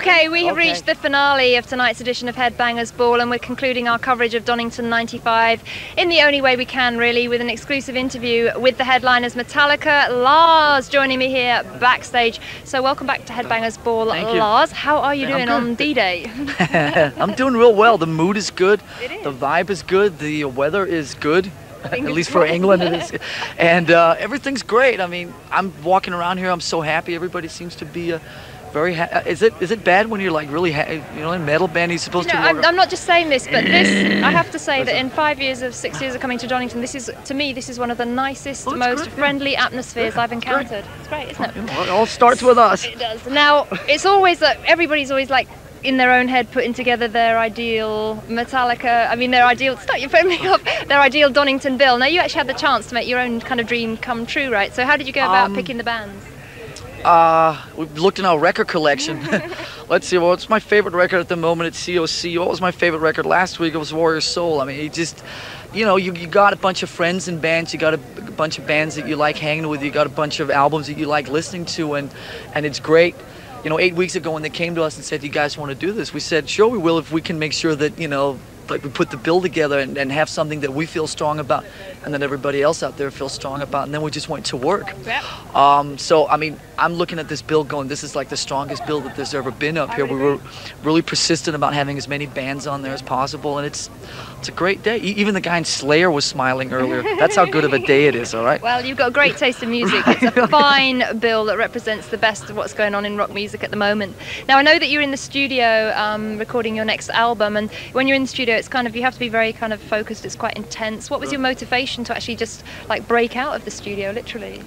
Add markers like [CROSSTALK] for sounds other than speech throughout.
Okay, we have Okay. reached the finale of tonight's edition of Headbangers Ball, and we're concluding our coverage of Donington 95 in the only way we can, really, with an exclusive interview with the headliners Metallica. Lars joining me here backstage. So, welcome back to Headbangers Ball, Thank you. Lars. How are you doing on D Day? [LAUGHS] [LAUGHS] I'm doing real well. The mood is good. It is. The vibe is good. The weather is good. [LAUGHS] At least for. England, it is. And uh, everything's great. I mean, I'm walking around here. I'm so happy. Everybody seems to be uh, very. Ha- is it is it bad when you're like really, ha- you know, in metal band? You're supposed to. walk I'm, I'm not just saying this, but this, [CLEARS THROAT] I have to say that in five years of six years of coming to Donington, this is, to me, this is one of the nicest, Oh, most great, yeah. friendly atmospheres I've great. encountered. It's great, isn't it? It all starts with us. It does. Now, it's always that everybody's always like in their own head putting together their ideal Metallica. I mean, their ideal. Start your phone me [LAUGHS] up. Their ideal Donington bill. Now, you actually had the chance to make your own kind of dream come true, right? So, how did you go about Um, picking the bands? Uh, we've looked in our record collection. [LAUGHS] Let's see, what's my favorite record at the moment? It's COC. What was my favorite record last week? It was Warrior Soul. I mean, you just, you know, you, you got a bunch of friends and bands. You got a bunch of bands that you like hanging with. You got a bunch of albums that you like listening to, and and it's great. You know, eight weeks ago when they came to us and said, "You guys want to do this?" We said, "Sure, we will if we can make sure that you know." Like we put the bill together and, and have something that we feel strong about, and that everybody else out there feels strong about, and then we just went to work. Yep. Um, so I mean, I'm looking at this bill going, this is like the strongest bill that there's ever been up here. We were really persistent about having as many bands on there as possible, and it's it's a great day. Even the guy in Slayer was smiling earlier. That's how good of a day it is. All right. Well, you've got a great taste in music. It's a [LAUGHS] fine bill that represents the best of what's going on in rock music at the moment. Now, I know that you're in the studio um, recording your next album, and when you're in the studio, it's kind of you have to be very kind of focused. It's quite intense. What was your motivation to actually just like break out of the studio, literally?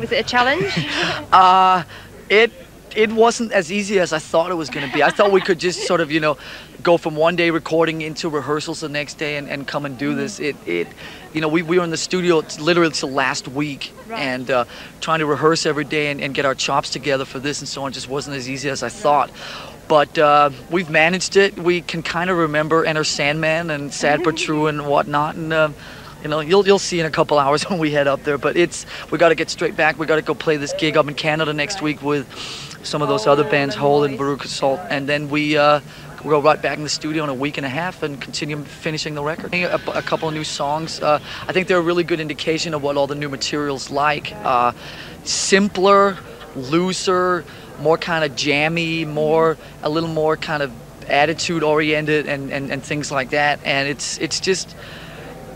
Was it a challenge? [LAUGHS] Uh, it it wasn't as easy as I thought it was going to be. I thought we could just sort of, you know, go from one day recording into rehearsals the next day and, and come and do this. It it, you know, we, we were in the studio literally till last week Right. and uh, trying to rehearse every day and, and get our chops together for this and so on just wasn't as easy as I thought. But uh, we've managed it. We can kind of remember Enter Sandman and Sad but True and whatnot. And uh, you know, you'll you'll see in a couple hours [LAUGHS] when we head up there. But it's we got to get straight back. We got to go play this gig up in Canada next week with some of those other bands, and Hole and. Veruca Salt, and then we. Uh, We'll go right back in the studio in a week and a half and continue finishing the record. A, a couple of new songs. Uh, I think they're a really good indication of what all the new materials like. Uh, simpler, looser, more kind of jammy, more a little more kind of attitude oriented and, and, and things like that. And it's it's just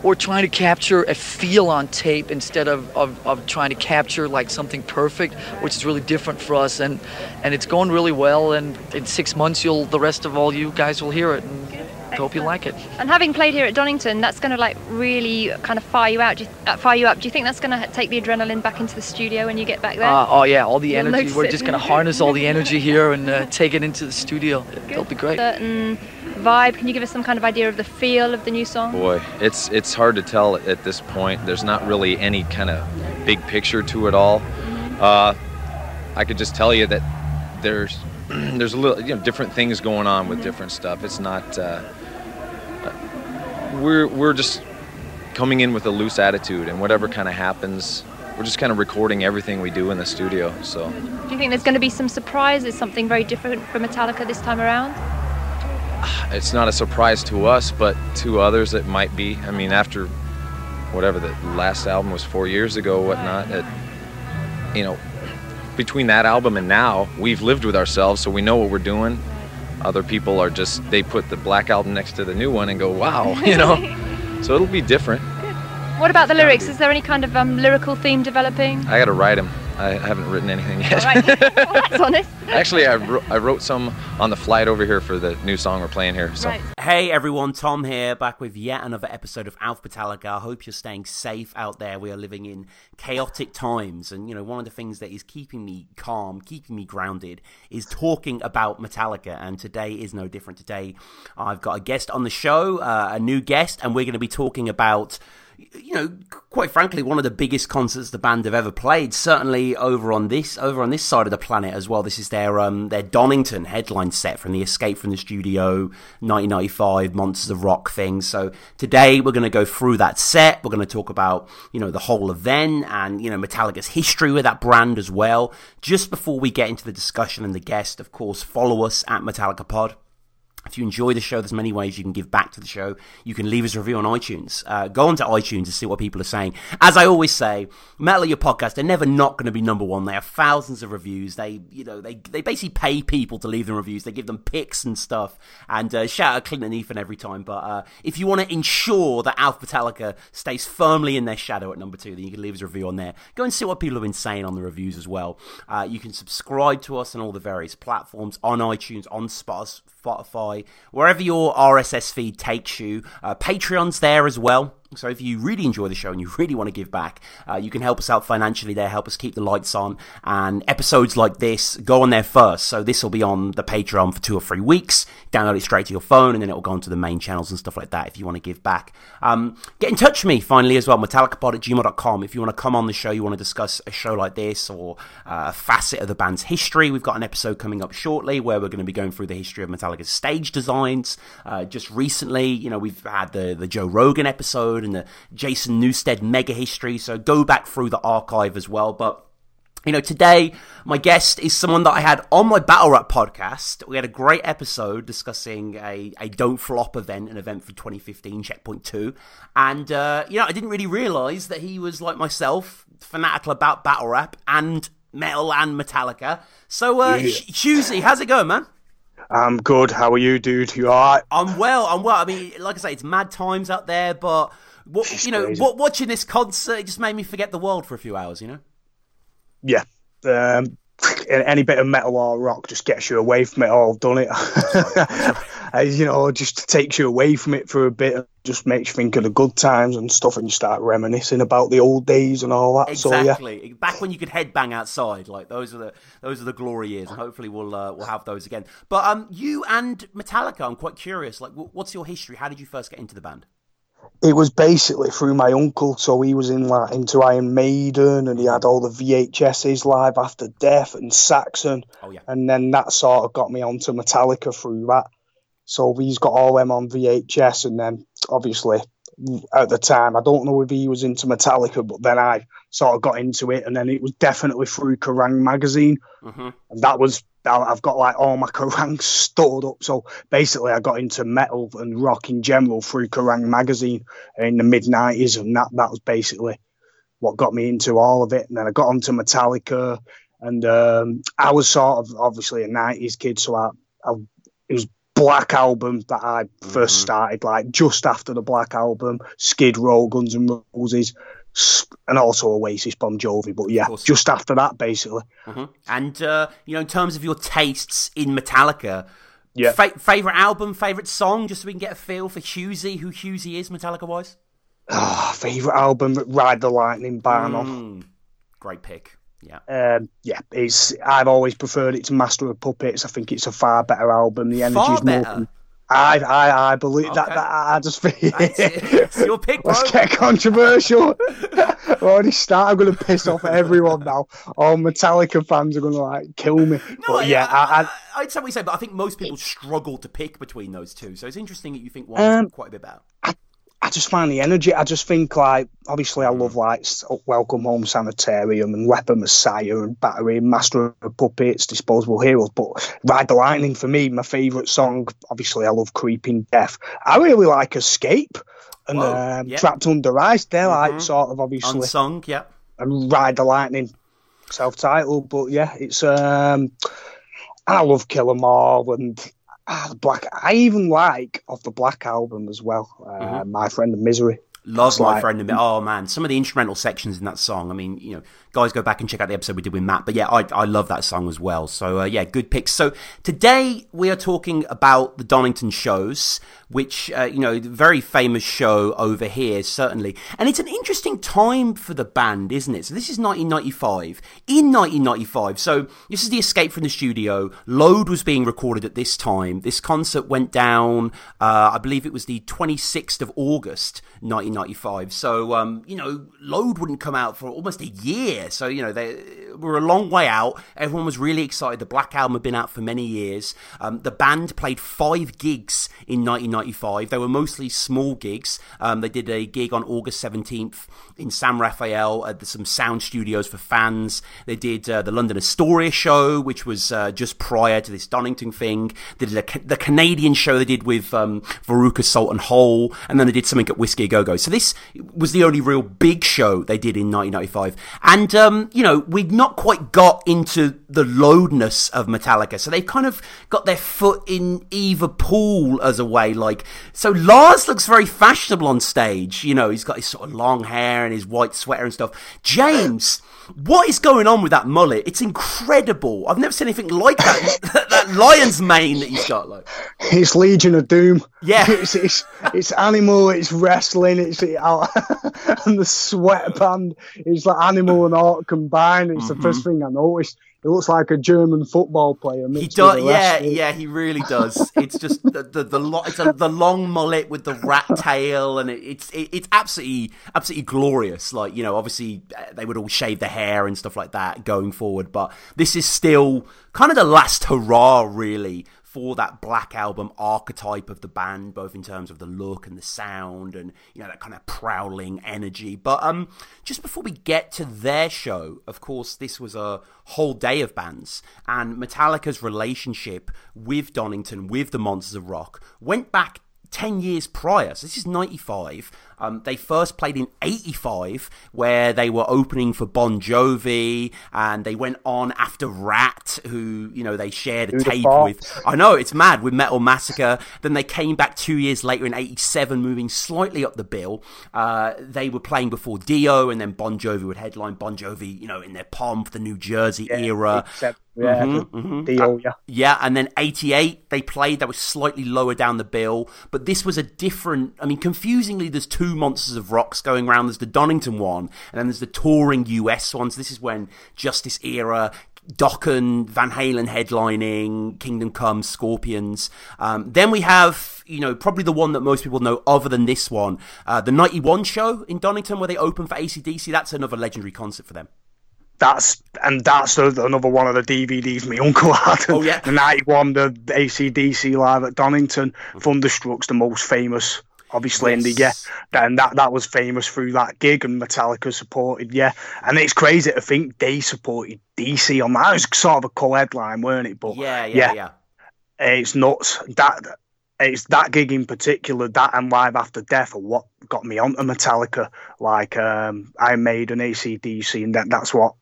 we're trying to capture a feel on tape instead of, of, of trying to capture like something perfect, which is really different for us. And and it's going really well. And in six months, you'll the rest of all you guys will hear it. And I hope you like it. and having played here at Donington, that's going to like really kind of fire you out, do you, uh, fire you up. Do you think that's going to take the adrenaline back into the studio when you get back there? Uh, oh yeah, all the You'll energy. We're it. just gonna harness all the energy here and uh, take it into the studio. It'll be great. certain vibe. Can you give us some kind of idea of the feel of the new song? Boy, it's it's hard to tell at this point. There's not really any kind of big picture to it all. Uh, I could just tell you that there's [CLEARS THROAT] there's a little you know different things going on with different stuff. It's not uh, we're we're just coming in with a loose attitude, and whatever kind of happens, we're just kind of recording everything we do in the studio. So Do you think there's going to be some surprises, something very different from Metallica this time around? it's not a surprise to us, but to others it might be. I mean, after whatever the last album was four years ago, whatnot, it, you know, between that album and now, we've lived with ourselves, so we know what we're doing. Other people are just they put the black album next to the new one and go, wow, [LAUGHS] you know. so it'll be different. What about the lyrics? Is there any kind of um, lyrical theme developing? I got to write them. I haven't written anything yet. All right. [LAUGHS] well, that's honest. Actually, I wrote, I wrote some on the flight over here for the new song we're playing here. So. Right. Hey everyone, Tom here, back with yet another episode of Alpha Metallica. I hope you're staying safe out there. We are living in chaotic times, and you know, one of the things that is keeping me calm, keeping me grounded, is talking about Metallica. And today is no different. Today, I've got a guest on the show, uh, a new guest, and we're going to be talking about you know, quite frankly, one of the biggest concerts the band have ever played. Certainly over on this over on this side of the planet as well. This is their um their Donington headline set from the Escape from the Studio 1995 Monsters of Rock thing. So today we're going to go through that set. We're going to talk about you know the whole event and you know Metallica's history with that brand as well. Just before we get into the discussion and the guest, of course, follow us at Metallica Pod if you enjoy the show, there's many ways you can give back to the show. You can leave us a review on iTunes. Uh, go onto iTunes to see what people are saying. As I always say, Metal Your Podcast, they're never not going to be number one. They have thousands of reviews. They, you know, they, they basically pay people to leave them reviews. They give them picks and stuff. And uh, shout out Clint and Ethan every time. But uh, if you want to ensure that Alpha Metallica stays firmly in their shadow at number two, then you can leave us a review on there. Go and see what people have been saying on the reviews as well. Uh, you can subscribe to us on all the various platforms, on iTunes, on Spotify Wherever your RSS feed takes you. Uh, Patreon's there as well. So if you really enjoy the show and you really want to give back, uh, you can help us out financially there, help us keep the lights on. And episodes like this go on there first. So this will be on the Patreon for two or three weeks. Download it straight to your phone and then it will go onto the main channels and stuff like that if you want to give back. Um, get in touch with me finally as well, metallicapod at gmail.com. If you want to come on the show, you want to discuss a show like this or uh, a facet of the band's history, we've got an episode coming up shortly where we're going to be going through the history of Metallica's stage designs. Uh, just recently, you know, we've had the, the Joe Rogan episode and the Jason Newsted mega history. So go back through the archive as well. But you know, today my guest is someone that I had on my Battle Rap podcast. We had a great episode discussing a, a Don't Flop event, an event for 2015, Checkpoint 2. And, uh, you know, I didn't really realise that he was like myself, fanatical about Battle Rap and metal and Metallica. So, uh, yeah. Hughesy, how's it going, man? I'm good. How are you, dude? You alright? I'm well. I'm well. I mean, like I say, it's mad times out there, but what, you know, what, watching this concert just made me forget the world for a few hours. You know. Yeah. Um, any bit of metal or rock just gets you away from it all, done it? [LAUGHS] you know, just takes you away from it for a bit, just makes you think of the good times and stuff, and you start reminiscing about the old days and all that. Exactly. So, yeah. Back when you could headbang outside, like those are the those are the glory years, and hopefully we'll uh, we'll have those again. But um, you and Metallica, I'm quite curious. Like, what's your history? How did you first get into the band? It was basically through my uncle. So he was in like into Iron Maiden, and he had all the VHSs live after death and Saxon. Oh yeah. And then that sort of got me onto Metallica through that. So he's got all them on VHS, and then obviously at the time I don't know if he was into Metallica, but then I sort of got into it, and then it was definitely through Kerrang magazine, mm-hmm. and that was I've got like all my [LAUGHS] Kerrang stored up. So basically, I got into metal and rock in general through Kerrang magazine in the mid '90s, and that that was basically what got me into all of it. And then I got onto Metallica, and um, I was sort of obviously a '90s kid, so I, I it was Black album that I 1st mm-hmm. started, like just after the Black album, Skid Row, Guns and Roses, and also Oasis, Bon Jovi. But yeah, just after that, basically. Mm-hmm. And uh, you know, in terms of your tastes in Metallica, yeah, fa- favorite album, favorite song, just so we can get a feel for Hughesy, who Hughesy is, Metallica wise. Oh, favorite album, Ride the Lightning, Barn mm, Great pick. Yeah. Um, yeah, it's. I've always preferred it to Master of Puppets. I think it's a far better album. The energy's more. I, I, I believe okay. that, that. I just think it's your pick. [LAUGHS] Bro. Let's get controversial. [LAUGHS] already start. I'm going to piss off everyone now. All Metallica fans are going to like kill me. No, but, yeah, I, I, I, would say, but I think most people struggle to pick between those two. So it's interesting that you think one's um, quite a bit better. I, I just find the energy. I just think like obviously I love like Welcome Home Sanitarium and Leper Messiah and Battery and Master of Puppets, Disposable Heroes. But Ride the Lightning for me, my favourite song. Obviously I love Creeping Death. I really like Escape and um, yep. Trapped Under Ice. They're mm-hmm. like sort of obviously unsung, yeah. And Ride the Lightning, self-titled. But yeah, it's um, I love Kill 'Em All and Ah, the Black. I even like off the Black album as well. Uh, mm-hmm. My friend of misery. Love my like, friend of oh man, some of the instrumental sections in that song. I mean, you know, guys, go back and check out the episode we did with Matt. But yeah, I I love that song as well. So uh, yeah, good picks. So today we are talking about the Donington shows. which uh, you know, very famous show over here, certainly. And it's an interesting time for the band, isn't it? So this is 1995. In 1995, so this is the Escape from the Studio. Load was being recorded at this time. This concert went down, uh, I believe it was the 26th of August, 1995. So um, you know, Load wouldn't come out for almost a year. So you know, they were a long way out. Everyone was really excited. The Black Album had been out for many years. Um, the band played five gigs in 1995. They were mostly small gigs. Um, they did a gig on August 17th in San Rafael at some sound studios for fans. They did uh, the London Astoria show, which was uh, just prior to this Donington thing. They did a, the Canadian show they did with um, Veruca Salt and Hole, and then they did something at Whisky a Go Go. So this was the only real big show they did in 1995. And, um, you know, we'd not quite got into the loadness of Metallica. So they've kind of got their foot in either pool as a way. Like, so Lars looks very fashionable on stage. You know, he's got his sort of long hair and his white sweater and stuff. James, what is going on with that mullet? It's incredible. I've never seen anything like that. [LAUGHS] that lion's mane that he's got. Like, it's Legion of Doom. Yeah, [LAUGHS] it's it's, it's animal. It's wrestling. It's it out, [LAUGHS] and the sweatband. It's like animal and art combined. It's mm-hmm. the first thing I noticed. It looks like a German football player. He does, yeah, yeah, he really does. It's just the the, the, lo- it's a, the long mullet with the rat tail, and it, it's it, it's absolutely absolutely glorious. Like you know, obviously uh, they would all shave their hair and stuff like that going forward, but this is still kind of the last hurrah, really, for that Black Album archetype of the band, both in terms of the look and the sound and, you know, that kind of prowling energy. But um, just before we get to their show, of course, this was a whole day of bands, and Metallica's relationship with Donington, with the Monsters of Rock, went back 10 years prior. So this is 95. Um, they first played in 85, where they were opening for Bon Jovi, and they went on after Ratt, who, you know, they shared a tape with. I know, it's mad, with Metal Massacre. Then they came back two years later in 87, moving slightly up the bill. Uh, they were playing before Dio, and then Bon Jovi would headline Bon Jovi, you know, in their pomp, the New Jersey yeah, era. Except, yeah, mm-hmm, mm-hmm. Dio, yeah. Uh, yeah, and then 88, they played, that was slightly lower down the bill, but this was a different, I mean, confusingly, there's two two Monsters of Rocks going around. There's the Donington one, and then there's the touring US ones. This is when Justice Era, Dokken, Van Halen headlining, Kingdom Come, Scorpions. Um, then we have, you know, probably the one that most people know other than this one, uh, the 91 show in Donington where they open for ACDC. That's another legendary concert for them that's and that's another one of the DVDs my uncle had. Oh yeah, [LAUGHS] the '91, the ACDC live at Donington. Thunderstruck's the most famous obviously yes. in the yeah and that that was famous through that gig and Metallica supported yeah and it's crazy to think they supported DC on that it was sort of a co-headline weren't it but yeah yeah yeah, yeah. it's nuts that it's that gig in particular that and live after death are what got me onto Metallica like um Iron Maiden ACDC and that that's what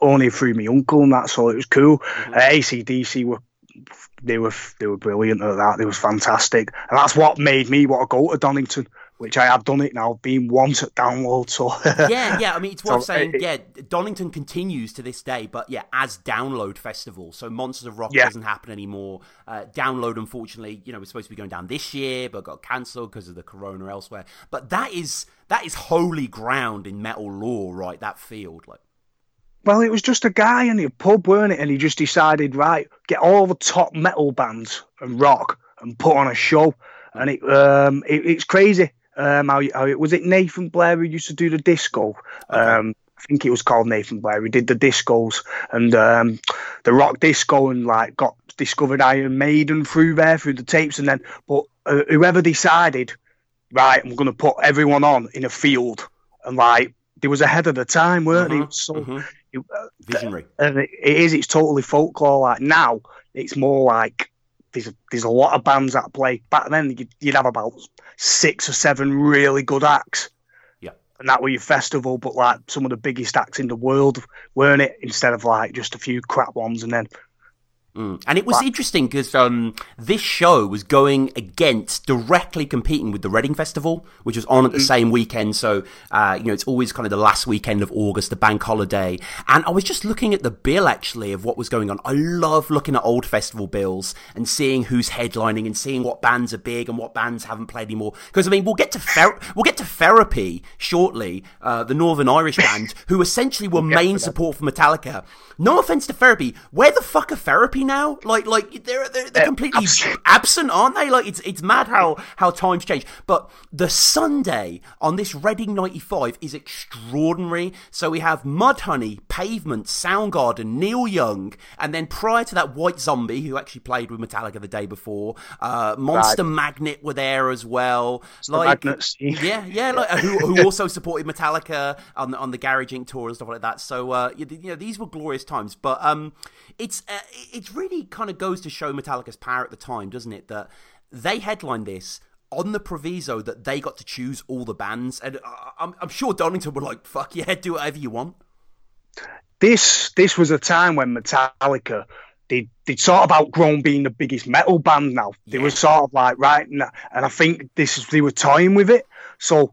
only through my uncle and that's all it was cool mm-hmm. uh, ACDC were they were they were brilliant at that. They was fantastic, and that's what made me want to go to Donington, which I have done it now, being once at download. So yeah, yeah. I mean, [LAUGHS] it's worth so, saying. It, yeah, Donington continues to this day, but yeah, as download festival. So Monsters of Rock yeah. doesn't happen anymore. Uh, download, unfortunately, you know, was supposed to be going down this year, but got cancelled because of the corona elsewhere. But that is that is holy ground in metal lore, right? That field, like. Well, it was just a guy in a pub, weren't it? And he just decided, right, get all the top metal bands and rock and put on a show. And it, um, it it's crazy. Um, how, how, was it Nathan Blair who used to do the disco? Um, I think it was called Nathan Blair. He did the discos and um, the rock disco and like got discovered Iron Maiden through there through the tapes. And then, but uh, whoever decided, right, I'm going to put everyone on in a field and like they was ahead of the time, weren't uh-huh, they? So uh-huh. Visionary. And it is. It's totally folklore. Like now, it's more like there's a, there's a lot of bands that play. Back then, you'd, you'd have about six or seven really good acts. Yeah. And that were your festival, but like some of the biggest acts in the world, weren't it? Instead of like just a few crap ones, and then Mm. And it was interesting because um, this show was going against directly competing with the Reading Festival, which was on at the mm. same weekend. So, uh, you know, it's always kind of the last weekend of August, the bank holiday. And I was just looking at the bill actually of what was going on. I love looking at old festival bills and seeing who's headlining and seeing what bands are big and what bands haven't played anymore. Because I mean, we'll get to ther- we'll get to therapy shortly, uh, the Northern Irish band who essentially were main support for Metallica. No offense to therapy, where the fuck are therapy? Now. Like, like they're they're, they're completely absent, aren't they? Like, it's it's mad how how times change. But the Sunday on this Reading '95 is extraordinary. So we have Mudhoney, Pavement, Soundgarden, Neil Young, and then prior to that, White Zombie, who actually played with Metallica the day before. Uh, Monster right. Magnet were there as well. like, Magnets. yeah, yeah, like, who, who [LAUGHS] also supported Metallica on on the Garage Inc. tour and stuff like that. So uh, you know, these were glorious times. But um, it's uh, it's really kind of goes to show Metallica's power at the time, doesn't it? That they headlined this on the proviso that they got to choose all the bands, and I'm, I'm sure Donington were like, "Fuck yeah, do whatever you want." This this was a time when Metallica they they sort of outgrown being the biggest metal band. Now yeah. they were sort of like right, and I think this is they were toying with it. So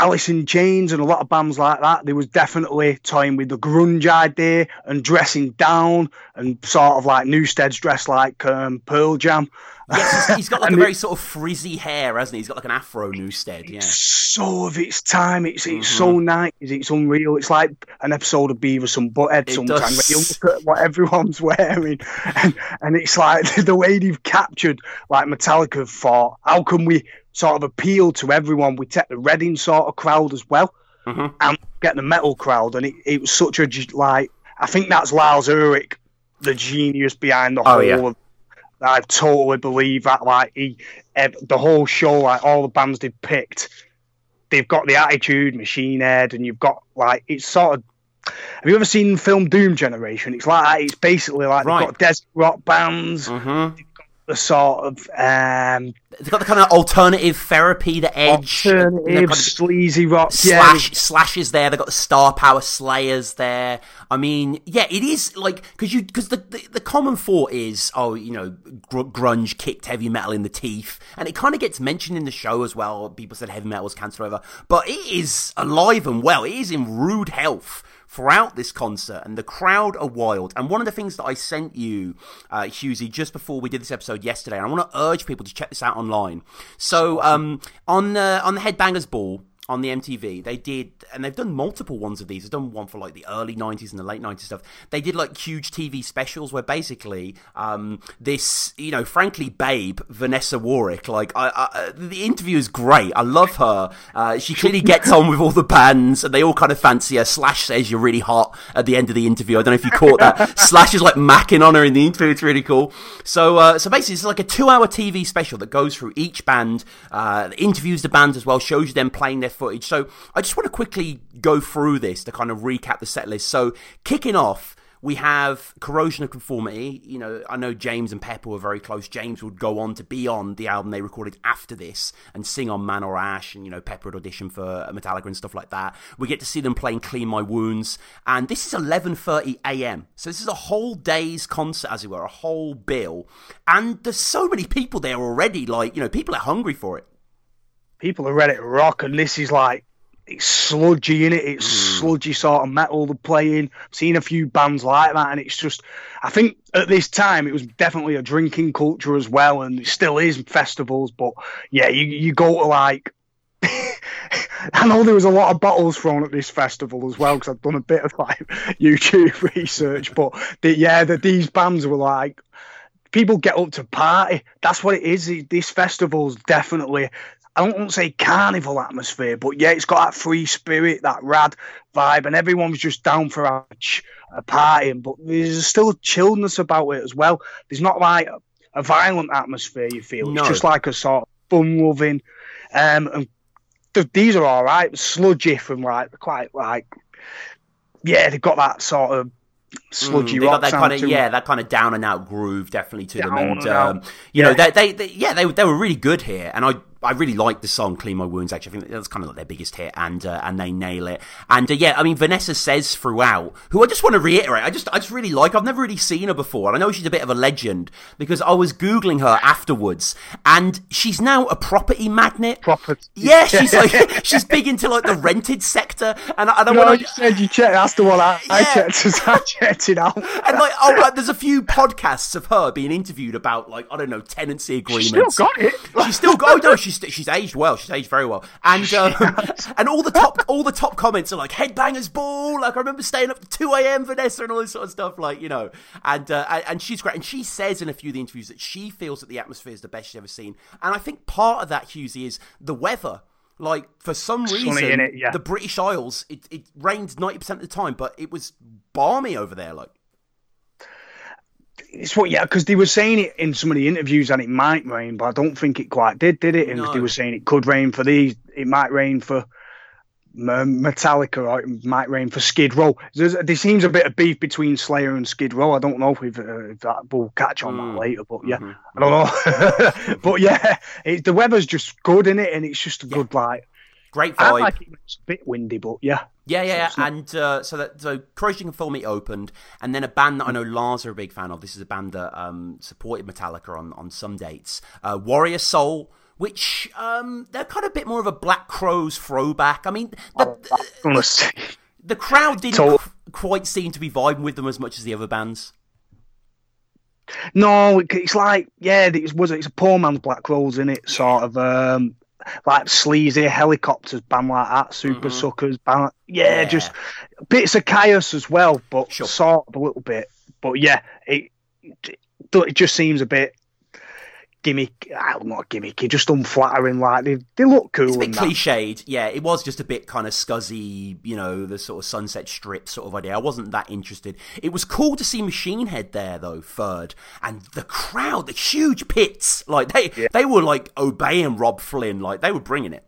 Alice in Chains and a lot of bands like that, there was definitely toying with the grunge idea and dressing down and sort of like Newsted's dressed like um, Pearl Jam. Yes, he's, he's got [LAUGHS] like a very sort of frizzy hair, hasn't he? He's got like an afro Newstead. Yeah, so of its time. It's it's mm-hmm. so nice. It's unreal. It's like an episode of Beavis and Butthead. It sometimes does. you look at what everyone's [LAUGHS] wearing, and, and it's like [LAUGHS] the way they've captured like Metallica thought. How can we sort of appeal to everyone? We take the Reading sort of crowd as well, mm-hmm. and get the metal crowd, and it, it was such a like. I think that's Lars Ulrich, the genius behind the oh, whole. Yeah. I totally believe that. Like he, the whole show, like all the bands they picked, they've got the attitude, Machine Head, and you've got like it's sort of. Have you ever seen film Doom Generation? It's like it's basically like right. they've got desert rock bands. Mm-hmm the sort of um, they've got the kind of alternative therapy, the edge, alternative kind of sleazy rock, slash yeah. slashes there. They've got the star power slayers there. I mean, yeah, it is like because you because the, the, the common thought is oh you know gr- grunge kicked heavy metal in the teeth, and it kind of gets mentioned in the show as well. People said heavy metal was cancer over, but it is alive and well. It is in rude health throughout this concert, and the crowd are wild. And one of the things that I sent you, uh, Hughesy, just before we did this episode yesterday, and I want to urge people to check this out online. So um, on the on the Headbangers Ball, on the MTV. They did, and they've done multiple ones of these. They've done one for like the early 90s and the late 90s stuff. They did like huge TV specials where basically um, this, you know, frankly, babe, Vanessa Warwick, like, I, I, the interview is great. I love her. Uh, she clearly gets on with all the bands and they all kind of fancy her. Slash says you're really hot at the end of the interview. I don't know if you caught that. [LAUGHS] Slash is like macking on her in the interview. It's really cool. So, uh, so basically, it's like a two hour TV special that goes through each band, uh, interviews the bands as well, shows you them playing their footage. So I just want to quickly go through this to kind of recap the set list. So kicking off, we have Corrosion of Conformity. You know, I know James and Pepper were very close. James would go on to be on the album they recorded after this and sing on Man or Ash, and you know, Pepper would audition for Metallica and stuff like that. We get to see them playing Clean My Wounds, and this is 11:30 a.m. So this is a whole day's concert, as it were, a whole bill, and there's so many people there already. Like, you know, people are hungry for it people are ready to rock, and this is like it's sludgy in it. It's mm. sludgy sort of metal they're playing. I've seen a few bands like that, and it's just. I think at this time it was definitely a drinking culture as well, and it still is festivals. But yeah, you you go to like. [LAUGHS] I know there was a lot of bottles thrown at this festival as well because I've done a bit of like [LAUGHS] YouTube [LAUGHS] research. But the, yeah, the, these bands were like people get up to party. That's what it is. This festival's definitely I don't want to say carnival atmosphere, but yeah, it's got that free spirit, that rad vibe, and everyone's just down for a, a party. But there's still chillness about it as well. There's not like a violent atmosphere. You feel no. it's just like a sort of fun loving. Um, and th- these are all right, sludgy from like quite like yeah, they've got that sort of sludgy mm, got that kind of yeah that kind of down and out groove definitely to down them and um, you yeah. know they, they, they, yeah they, they were really good here and I I really like the song "Clean My Wounds." Actually, I think that's kind of like their biggest hit, and uh, and they nail it. And uh, yeah, I mean, Vanessa says throughout, who I just want to reiterate, I just I just really like. I've never really seen her before, and I know she's a bit of a legend because I was googling her afterwards, and she's now a property magnet. Property. Yeah, [LAUGHS] she's like she's big into like the rented sector, and I, and I No, wanna- you said you checked. That's the one I, I Yeah. checked. [LAUGHS] I checked it out. and like, oh, like, there's a few podcasts of her being interviewed about like I don't know tenancy agreements. She still got it. She's still got. Oh no, [LAUGHS] she's she's aged well. She's aged very well. And um, [LAUGHS] and all the top all the top comments are like headbangers ball. Like I remember staying up to two a.m. Vanessa and all this sort of stuff. Like you know, and uh, and- she's great. And she says in a few of the interviews that she feels that the atmosphere is the best she's ever seen. And I think part of that, Hughesy, is the weather. Like for some reason, innit? Yeah. the British Isles it, it rained ninety percent of the time, but it was balmy over there. Like It's what, yeah, because they were saying it in some of the interviews and it might rain, but I don't think it quite did, did it? And No. they were saying it could rain for these, it might rain for Metallica, or it might rain for Skid Row. There's, there seems a bit of beef between Slayer and Skid Row. I don't know if, uh, if that will catch on Mm. that later, but yeah, Mhm. I don't know. [LAUGHS] but yeah, it, the weather's just good in it, and it's just a good like. great I vibe. like it. It's a bit windy, but yeah. Yeah, yeah, it's yeah. not- and uh, so that so Corrosion Full Meat opened, and then a band that I know Lars are a big fan of. This is a band that um, supported Metallica on on some dates. Uh, Warrior Soul, which um, they're kind of a bit more of a Black Crowes throwback. I mean, the, I'm the crowd didn't So- qu- quite seem to be vibing with them as much as the other bands. No, it's like yeah, it was it's a poor man's Black Rose in it, sort of um like sleazy Hellacopters band like that, super Mhm. suckers band. Yeah, Yeah. just bits of chaos as well, but Sure. sort of a little bit. But yeah, it, it just seems a bit gimmick. ah, Not gimmicky, just unflattering. Like they they look cool It's a bit that. cliched. Yeah, it was just a bit kind of scuzzy, you know, the sort of Sunset Strip sort of idea. I wasn't that interested. It was cool to see Machine Head there though, third, and the crowd, the huge pits, like they they were like obeying Robb Flynn, like they were bringing it.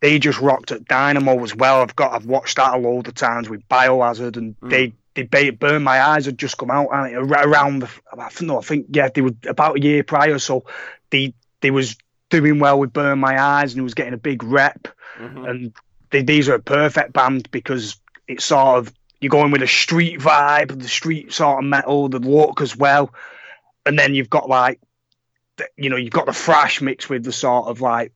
they just rocked at Dynamo as well. I've got I've watched that a load of times with Biohazard, and Mm. they they ba- burn my eyes had just come out and around the I think- no I think yeah they were about a year prior, so they they was doing well with Burn My Eyes and it was getting a big rep, Mm-hmm. and they, these are a perfect band because it's sort of you're going with a street vibe, the street sort of metal, the look as well, and then you've got like you know you've got the thrash mixed with the sort of like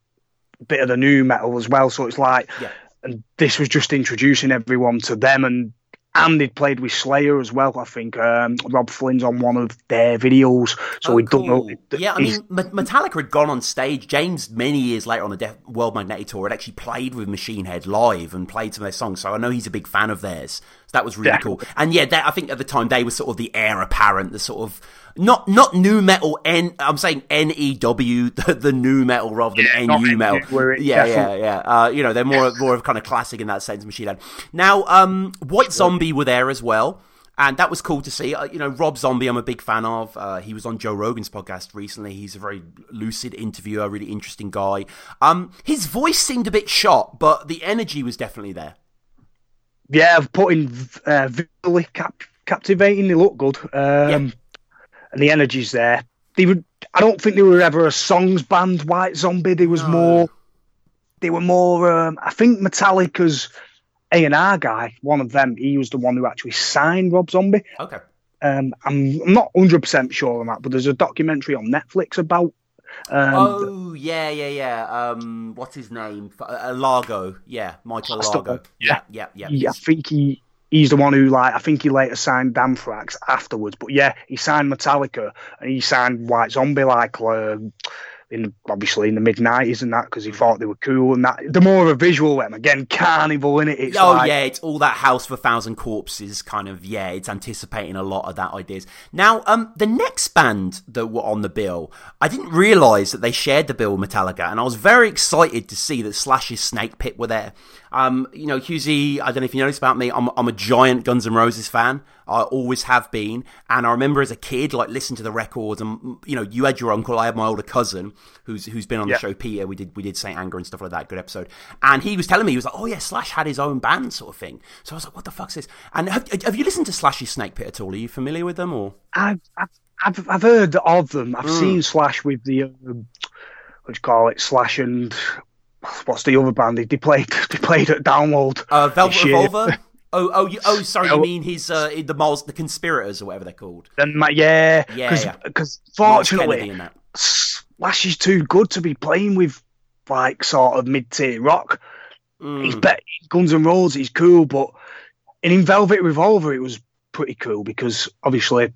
bit of the new metal as well. So it's like, Yeah. and this was just introducing everyone to them, and and they'd played with Slayer as well. I think um, Robb Flynn's on one of their videos, so Oh, we don't know. Yeah, I mean, Metallica had gone on stage. James, many years later on the Def- World Magnetic Tour, had actually played with Machine Head live and played some of their songs. So I know he's a big fan of theirs. So that was really Yeah. cool. And yeah, that, I think at the time they were sort of the heir apparent, the sort of not not new metal. N I'm saying N E W, [LAUGHS] the, the new metal rather than U NU, metal. Yeah, yeah, yeah. Uh, you know, they're more more of kind of classic in that sense. Machine Head. Now, um, White Zombie were there as well. And that was cool to see. Uh, you know, Rob Zombie, I'm a big fan of. Uh, he was on Joe Rogan's podcast recently. He's a very lucid interviewer, really interesting guy. Um, his voice seemed a bit shot, but the energy was definitely there. Yeah, I've put in uh, visually cap- captivating. They look good, um, and the energy's there. They would. I don't think they were ever a songs band. White Zombie. They was No. more. They were more. Um, I think Metallica's A and R guy, one of them. He was the one who actually signed Rob Zombie. Okay. Um, I'm, I'm not 100 percent sure on that, but there's a documentary on Netflix about. Um, oh, yeah, yeah, yeah. Um, what's his name? Uh, Alago. Yeah, Michael Alago. Yeah, yeah, yeah. Yeah, I think he he's the one who like I think he later signed Anthrax afterwards. But yeah, he signed Metallica and he signed White Zombie like um, in obviously in the mid nineties and that because he thought they were cool and that the more of a visual one again carnival in it. It's oh like, yeah, it's all that House of a Thousand Corpses kind of yeah. It's anticipating a lot of that ideas. Now, um, the next band that were on the bill, I didn't realise that they shared the bill with Metallica, and I was very excited to see that Slash's Snake Pit were there. Um, you know, Hughesy, I don't know if you noticed about me. I'm I'm a giant Guns N' Roses fan. I always have been, and I remember as a kid, like listening to the records, and you know, you had your uncle, I had my older cousin, who's who's been on Yeah. the show, Peter. We did we did Saint Anger and stuff like that. Good episode. And he was telling me he was like, oh yeah, Slash had his own band, sort of thing. So I was like, what the fuck's this? And have, have you listened to Slash's Snake Pit at all? Are you familiar with them or? I've, I've I've I've heard of them. I've Mm. seen Slash with the um, what do you call it, Slash and what's the other band? They, they played [LAUGHS] they played at Download. Uh, Velvet. Revolver. [LAUGHS] Oh, oh, you, oh! Sorry, you Oh. mean his uh, the Myles, the conspirators, or whatever they're called. Then yeah, Yeah, because yeah. because fortunately. Slash is too good to be playing with like sort of mid tier rock. He's Mm. better. Guns and Roses, he's cool, but and in Velvet Revolver, it was pretty cool because obviously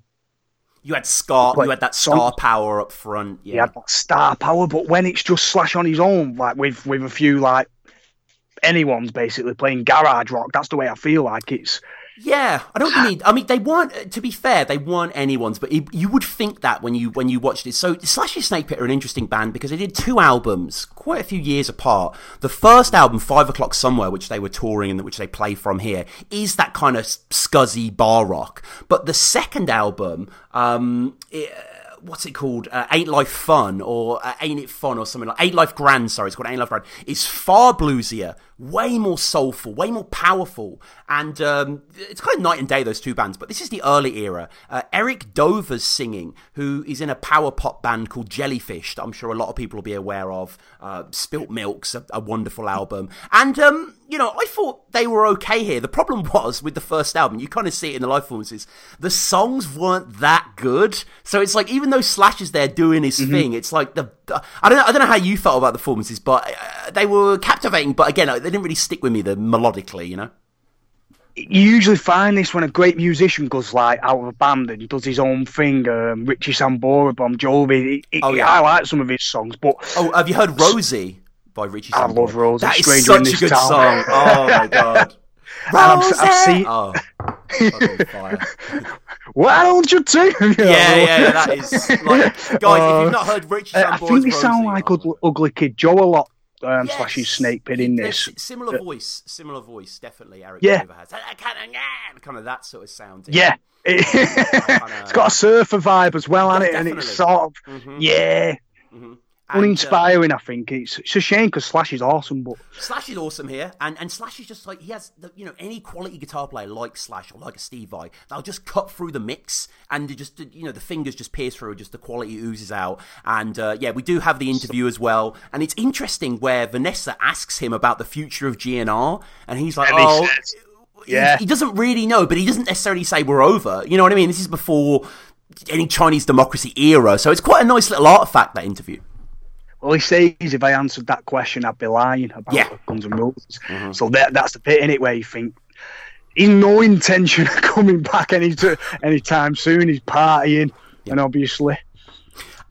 You had scar, you had that star power up front. he Yeah, had that star power. But when it's just Slash on his own, like with with a few like anyone's basically playing garage rock, that's the way I feel like it's. Yeah, I don't mean. I mean, they weren't. To be fair, they weren't anyone's. But it, you would think that when you when you watched it. So Slash and Snake Pit are an interesting band because they did two albums, quite a few years apart. The first album, Five O'clock Somewhere, which they were touring and which they play from here, is that kind of scuzzy bar rock. But the second album, um, it, what's it called? Uh, Ain't Life Fun or uh, Ain't It Fun or something like Ain't Life Grand. Sorry, it's called Ain't Life Grand. It's far bluesier, way more soulful, way more powerful, and um, it's kind of night and day those two bands. But this is the early era. Uh, Eric Dover's singing, who is in a power pop band called Jellyfish, that I'm sure a lot of people will be aware of. Uh, Spilt Milk's a, a wonderful album, and um, you know I thought they were okay here. The problem [LAUGHS] was with the first album, you kind of see it in the live performances. The songs weren't that good, so it's like even though Slash is there doing his thing, it's like the, the- I don't know I don't know how you felt about the performances, but uh, they were captivating. But again, they didn't really stick with me the melodically, you know. You usually find this when a great musician goes like out of a band and does his own thing. Um, Richie Sambora, Bon Jovi. It- it- Oh, yeah. I like some of his songs, but Oh, have you heard Rosie by Richie? I Sambora? love Rosie, That is Stranger in such a This good Town. song. [LAUGHS] Oh my god. And I've, I've seen. Oh, fucking fire. [LAUGHS] Why don't you take me? Yeah, yeah, yeah, that is like, guys. if Uh, you've not heard Richie Uh, I think they sound like oh. Ugly, Ugly Kid Joe a lot. Um, Yes. slash his snake pit in There's this. Similar voice, similar voice, definitely. Eric Yeah. Dover has kind of, that sort of sound. Yeah. [LAUGHS] it's got a surfer vibe as well, hasn't it? And it's sort of, Mhm, yeah, mhm. And, uh, uninspiring, I think. It's, it's a shame because Slash is awesome, but Slash is awesome here, and and Slash is just like he has, the, you know, any quality guitar player like Slash or like a Steve Vai, they'll just cut through the mix, and they just you know the fingers just pierce through, just the quality oozes out, and uh, yeah, we do have the interview as well, and it's interesting where Vanessa asks him about the future of GNR, and he's like, And he oh. he- Yeah. he doesn't really know, but he doesn't necessarily say we're over. You know what I mean? This is before any Chinese democracy era, so it's quite a nice little artifact that interview. Well, he says if I answered that question, I'd be lying about Yeah. Guns N' Roses. So that that's the bit in it where you think he's no intention of coming back any anytime soon. He's partying, and obviously,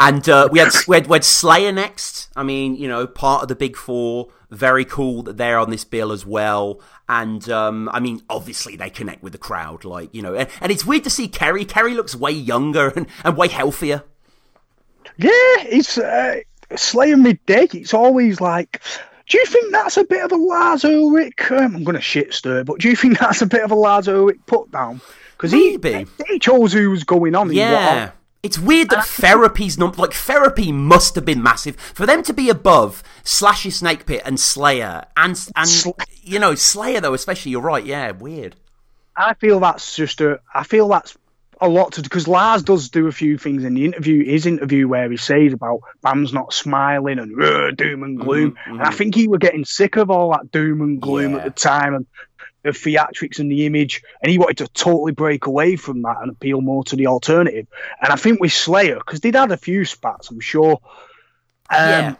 And uh, we, had, we, had, we had Slayer next. I mean, you know, part of the Big Four. Very cool that they're on this bill as well. And um, I mean, obviously they connect with the crowd, like you know. And, and it's weird to see Kerry. Kerry looks way younger and, and way healthier. yeah, it's uh, Slayer midday. It's always like. Do you think that's a bit of a Lars Ulrich? Um, I'm going to shit stir, but do you think [LAUGHS] that's a bit of a Lars Ulrich put down? Because he, he chose who was going on. Yeah. It's weird that therapy's not like therapy must have been massive for them to be above Slash's Snake Pit and Slayer and and Sl- you know Slayer though especially you're right yeah weird I feel that's just a. I feel that's a lot to because Lars does do a few things in the interview, his interview where he says about Bam's not smiling and "Ugh, doom and gloom, and I think he was getting sick of all that doom and gloom Yeah. at the time and the theatrics and the image, and he wanted to totally break away from that and appeal more to the alternative. And I think with Slayer, because they'd had a few spats, I'm sure. Um, yeah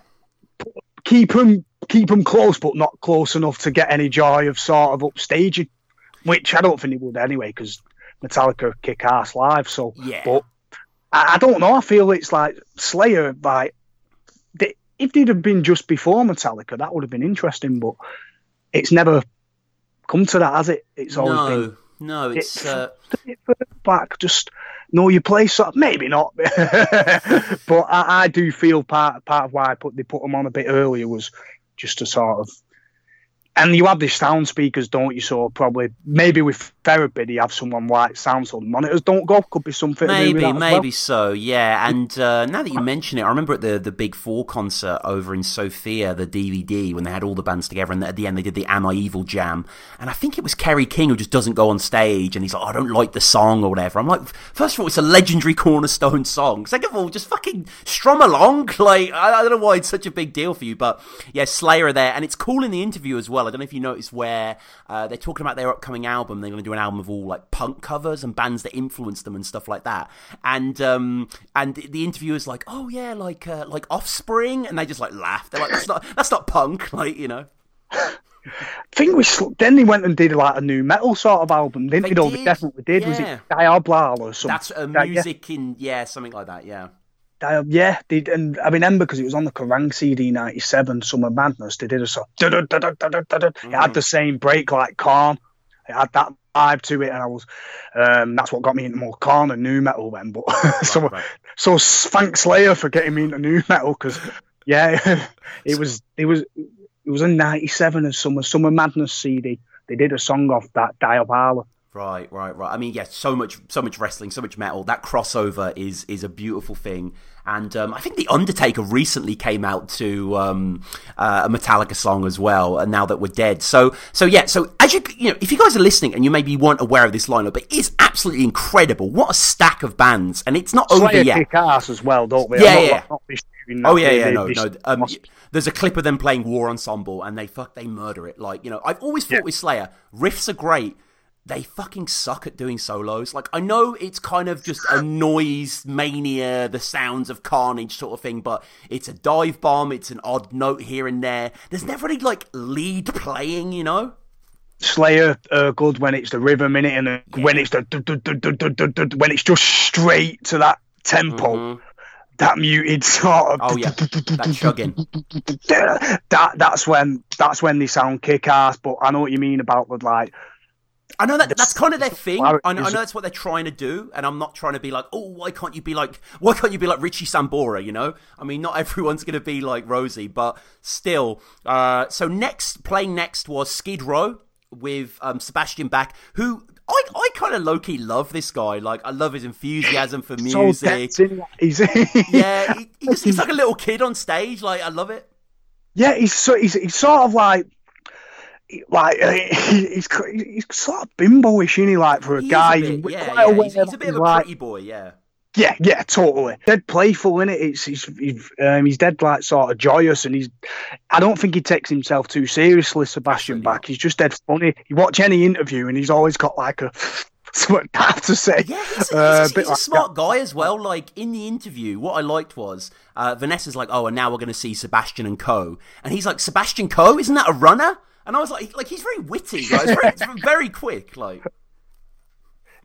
keep them keep them close, but not close enough to get any joy of sort of upstaging, which I don't think he would anyway, because Metallica kick ass live. So, Yeah. but I, I don't know. I feel it's like Slayer. Like they, if they'd have been just before Metallica, that would have been interesting. But it's never come to that, has it? It's always been no no it's uh, back. Just know your place. So maybe not, [LAUGHS] but I, I do feel part part of why I put they put them on a bit earlier was just to sort of. And you have these sound speakers, don't you? So probably maybe with therapy, they have someone like sound so the monitors don't go. Could be something. Maybe, maybe well. so. Yeah, and uh, now that you mention it, I remember at the the Big Four concert over in Sofia, the DVD when they had all the bands together, and at the end they did the "Am I Evil" jam, and I think it was Kerry King who just doesn't go on stage, and he's like, oh, "I don't like the song" or whatever. I'm like, first of all, it's a legendary cornerstone song. Second of all, just fucking strum along. [LAUGHS] Like, I, I don't know why it's such a big deal for you, but yeah, Slayer are there, and it's cool in the interview as well. I don't know if you noticed where uh, they're talking about their upcoming album. They're going to do an album of all like punk covers and bands that influenced them and stuff like that. And um, and the interviewer's like, oh yeah, like uh, like Offspring, and they just like laugh. They're like, that's not that's not punk, [LAUGHS] like you know. I think we then they went and did like a new metal sort of album, didn't They they? know, They did, definitely did. Was yeah. it Diablo or something? That's uh, music in yeah, something like that. Yeah. Yeah, they did, and I remember because it was on the Kerrang CD '97, Summer Madness. They did a song. It had the same break like Korn. It had that vibe to it, and I was. Um, that's what got me into more Korn and new metal then. But [LAUGHS] so, right. so thanks Slayer for getting me into new metal because yeah, [LAUGHS] it was it was it was a '97 and Summer Summer Madness CD. They did a song off that Diablo. Right, right, right. I mean, yeah, so much, so much wrestling, so much metal. That crossover is is a beautiful thing. And um, I think the Undertaker recently came out to um, uh, a Metallica song as well. And now that we're dead, so so yeah. So as you you know, if you guys are listening and you maybe weren't aware of this lineup, it is absolutely incredible. What a stack of bands, and it's not over yet. kick ass as well, don't we? Yeah, not- yeah. not Oh yeah, yeah, no, no. Um, there's a clip of them playing War Ensemble, and they fuck, they murder it. Like you know, I've always thought Yeah. with Slayer, riffs are great. They fucking suck at doing solos. Like I know it's kind of just a noise mania, the sounds of carnage sort of thing, but it's a dive bomb. It's an odd note here and there. There's never any like lead playing, you know. Slayer uh, good when it's the rhythm in it, and uh, when it's the du- du- du- when it's just straight to that tempo, that muted sort of. Mm-hmm. Oh yeah, that chugging. that that's when that's when they sound kick ass. But I know what you mean about the like. I know that that's kind of their thing. I know, I know that's what they're trying to do, and I'm not trying to be like, oh, why can't you be like, why can't you be like Richie Sambora? You know, I mean, not [LAUGHS] everyone's going to be like Rosie, but still. Uh, so next, playing next was Skid Row with um, Sebastian Bach, who I, I kind of low key love this guy. Like, I love his enthusiasm for So music. that. He's [LAUGHS] yeah, he, he just, he's like a little kid on stage. Like, I love it. yeah, he's so he's, he's sort of like. Like [LAUGHS] he- he's he's sort of bimboish, isn't he? Like for a He guy, a bit, He's yeah, quite yeah. aware He's, he's a bit of a like- pretty boy, yeah. Yeah, yeah, totally. Dead playful in it. It's he's he's, um, he's dead like sort of joyous, and he's. I don't think he takes himself too seriously, Sebastian Bach. He's just dead funny. You watch any interview, and he's always got like a [LAUGHS] something to say. Yeah, he's, he's, Uh, a, bit he's a like smart guy as well. Like in the interview, what I liked was uh, Vanessa's like, "Oh, and now we're going to see Sebastian and Co." And he's like, "Sebastian Coe, isn't that a runner?" And I was like, "Like he's very witty, like, it's very, it's [LAUGHS] very quick." Like,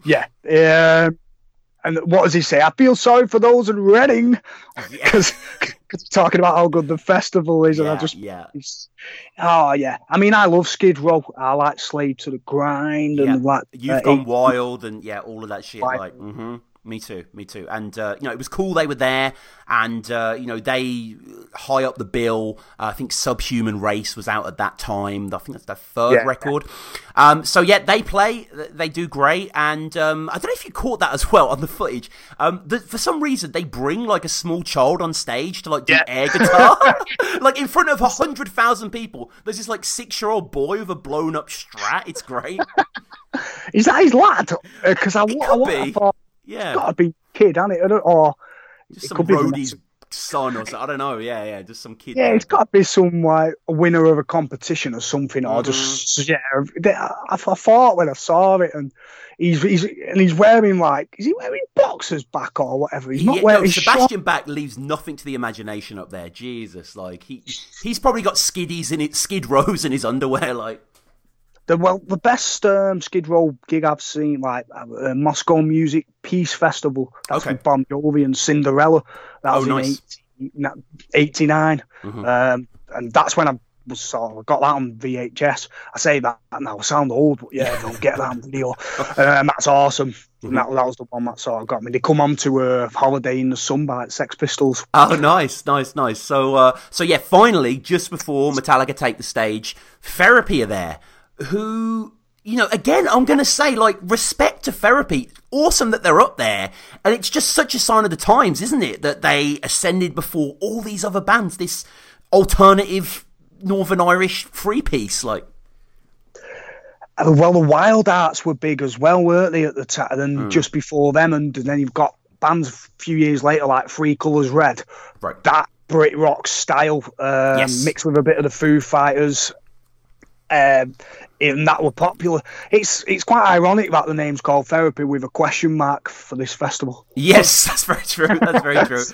Yeah. Um, and what does he say? I feel sorry for those in Reading [LAUGHS] because talking about how good the festival is, and I just yeah, oh yeah. I mean, I love Skid Row. I like Slave to the Grind and Yeah. like You've uh, gone wild, and yeah, all of that shit. Right. Like, hmm me too, me too. And uh, you know, it was cool they were there, and uh, you know, they high up the bill. Uh, I think Subhuman Race was out at that time. I think that's their third Yeah. record. Um, so yeah, they play, they do great, and um, I don't know if you caught that as [LAUGHS] well on the footage. Um, the, for some reason, they bring like a small child on stage to like do Yeah. air guitar, [LAUGHS] like in front of a hundred thousand people. There's this like six year old boy with a blown up Strat. It's great. [LAUGHS] Is that his lad? Because I, It I, I, thought Yeah. it's got to be kid, hasn't it? Or just it some could roadie's son or something. I don't know. Yeah, yeah, just some kid. yeah, there. it's got to be some like a winner of a competition or something, or Mhm. just yeah. I, I thought when I saw it, and he's he's and he's wearing like is he wearing boxers back or whatever? He's not Yeah, wearing no. Sebastian Bach leaves nothing to the imagination up there. Jesus, like he he's probably got skiddies in it, skid [LAUGHS] rows in his underwear. Like, The well, the best um, Skid Row gig I've seen, like uh, Moscow Music Peace Festival. That's Okay. with Bon Jovi and Cinderella. That Oh, was nice. in 18 89. Mhm. Um, and that's when I was sort of got that on VHS. I say that now, I sound old, but yeah, don't get that on video. [LAUGHS] Um, that's awesome. Mm-hmm. And that, that was the one that sort of got me. They come on to a holiday in the sun by Sex Pistols. oh, nice, nice, nice. So, uh, so yeah, finally, just before Metallica take the stage, Therapy are there, who. you know, again, I'm going to say, like, respect to therapy. Awesome that they're up there. And it's just such a sign of the times, isn't it? That they ascended before all these other bands, this alternative Northern Irish free piece. Like, Uh, Well, the Wildhearts were big as well, weren't they, at the time? And Hmm. just before them, and, then you've got bands a few years later like Three Colours Red. Right. That Brit rock style, um, Yes. mixed with a bit of the Foo Fighters, um, and that were popular. It's it's quite ironic that the name's called Therapy with a question mark for this festival. yes, [LAUGHS] that's very true. That's very true. [LAUGHS]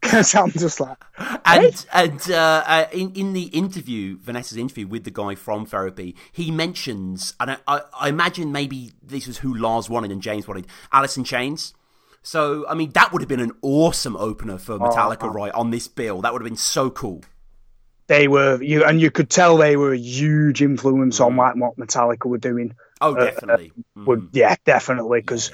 Because I'm just like, And and uh, uh, in in the interview, Vanessa's interview with the guy from Therapy, he mentions, and I, I, I imagine maybe this was who Lars wanted and James wanted, Alice in Chains. So I mean, that would have been an awesome opener for Metallica, right? On this bill, that would have been so cool. They were you, and you could tell they were a huge influence on like what Metallica were doing. Oh, definitely. Mhm. Would yeah, definitely because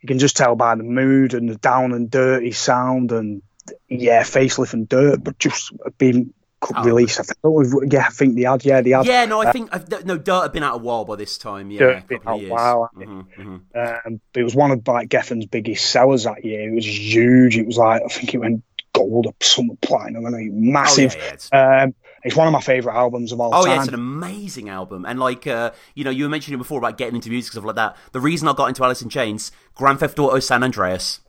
you can just tell by the mood and the down and dirty sound and yeah, facelift and dirt, but just being Oh. released. I think, yeah, I think they had. Yeah, they had. Yeah, no, I think I've, no Dirt had been out a while by this time. Yeah, Dirt been out a while. Mhm, mhm. Um, it was one of like Geffen's biggest sellers that year. It was huge. It was like I think it went gold or something platinum. I know, massive. Oh, yeah, yeah, it's- Um, it's one of my favorite albums of all Oh time. yeah, it's an amazing album, and like uh, you know, you were mentioning before about getting into music and stuff like that. The reason I got into Alice in Chains, Grand Theft Auto San Andreas,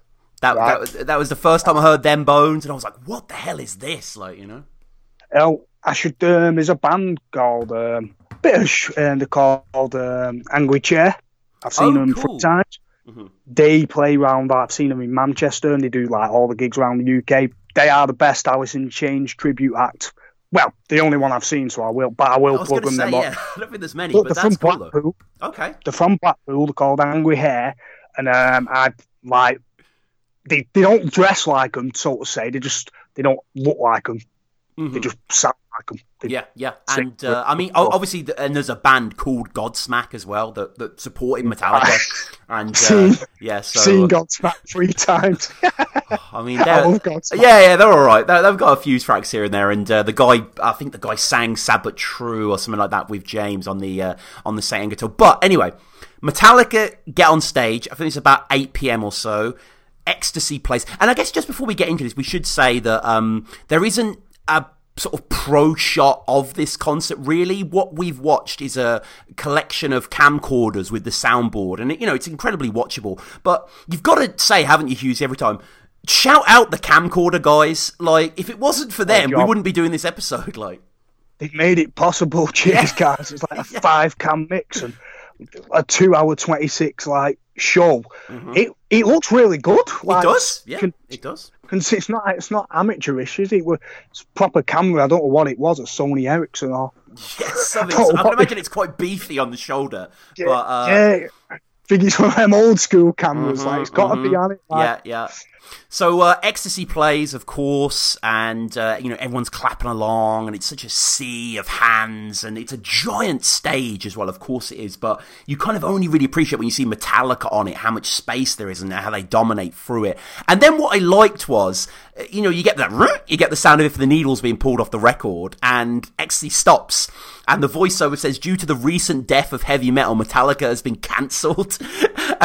that Right. that, was, that was the first time I heard them Bones, and I was like, what the hell is this? Like, you know? Oh, I should. Um, there's a band called um, bit of sh- uh, they're called um, Angry Chair. I've seen Oh, them cool. three times. Mhm. They play round. I've seen them in Manchester, and they do like all the gigs around the UK. They are the best Alice in Chains tribute act. Well, the only one I've seen, so I will. But I will I plug them. say, them yeah. [LAUGHS] I don't think there's many, But but they're that's from cool though. Okay, They're from Blackpool. They're called Angry Hair, and um, I like they. They don't dress like them, so to say. They just they don't look like them. They Mhm. just sound like them. They, yeah, yeah, and uh, I mean, obviously, and there's a band called Godsmack as well that that supported Metallica, [LAUGHS] and uh, yeah, so Seen Godsmack three times. [LAUGHS] I mean, I. Yeah, yeah, they're all right. They- They've got a few tracks here and there, and uh, the guy, I think the guy sang "Sad but True" or something like that with James on the uh, on the Saint guitar. But anyway, Metallica get on stage. I think it's about eight p.m. or so. Ecstasy plays, and I guess just before we get into this, we should say that um, there isn't a sort of pro shot of this concert really what we've watched is a collection of camcorders with the soundboard and it, you know it's incredibly watchable but you've got to say haven't you Hughes every time shout out the camcorder guys like if it wasn't for them we wouldn't be doing this episode like They made it possible. [LAUGHS] Cheers, guys. It's like a [LAUGHS] five cam mix and a two hour twenty six like show. It it looks really good. Mm-hmm. it does yeah can- it does can- [LAUGHS] it's not it's not amateurish, is it? It was- It's proper camera. I don't know what it was. A Sony Ericsson or [LAUGHS] yes [LAUGHS] Oh, I can imagine it's quite beefy on the shoulder but uh, yeah. I think it's one of them old school cameras. like it's got to be on it. Like, yeah, yeah. So uh, ecstasy plays, of course, and uh, you know everyone's clapping along, and it's such a sea of hands, and it's a giant stage as well. Of course it is, but you kind of only really appreciate when you see Metallica on it, how much space there is, and how they dominate through it. And then what I liked was, uh, you know, you get that, you get the sound of it for the needles being pulled off the record, and ecstasy stops. And the voiceover says, due to the recent death of heavy metal, Metallica has been cancelled. [LAUGHS]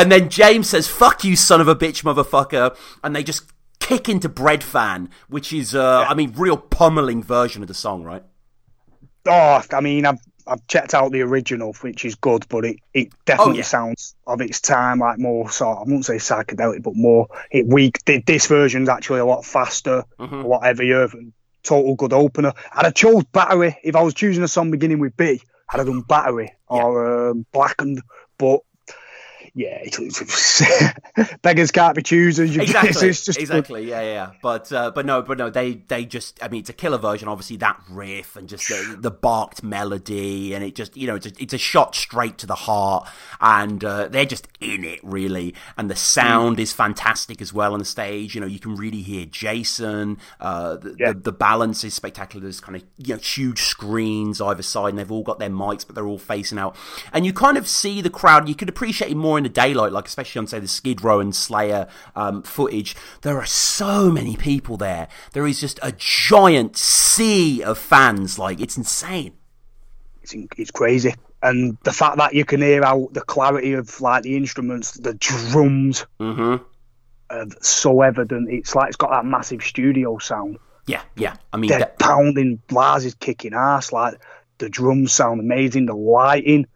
and then James says, fuck you, son of a bitch, motherfucker. And they just kick into Breadfan, which is, uh, I mean, real pummeling version of the song, right? Oh, I mean, I've I've checked out the original, which is good, but it, it definitely Oh, yeah. sounds of its time, like more sort. I won't say psychedelic, but more it weak. th- This version's actually a lot faster, Mm-hmm. a lot heavier. and Total good opener. I'd have chose Battery if I was choosing a song beginning with B. I'd have done Battery or um, Blackened, but. Yeah, it's, [LAUGHS] it's, beggars can't be choosers. Exactly. Just exactly. Yeah, yeah, yeah. But uh, but no, but no. They they just. I mean, it's a killer version. Obviously, that riff and just the, [SIGHS] the barked melody, and it just you know it's a, it's a shot straight to the heart, and uh, they're just in it really. And the sound is fantastic as well on the stage. You know, you can really hear Jason. Uh, the, Yeah. the the balance is spectacular. There's kind of you know huge screens either side, and they've all got their mics, but they're all facing out. And you kind of see the crowd. You could appreciate it more in daylight, like especially on say the Skid Row and Slayer um, footage. There are so many people there. There is just a giant sea of fans. Like it's insane. It's, it's crazy. and the fact that you can hear out the clarity of like the instruments, the drums, Mm-hmm. are so evident. It's like it's got that massive studio sound. Yeah, yeah. I mean, They're that- pounding, Lars is kicking ass. Like the drums sound amazing. The lighting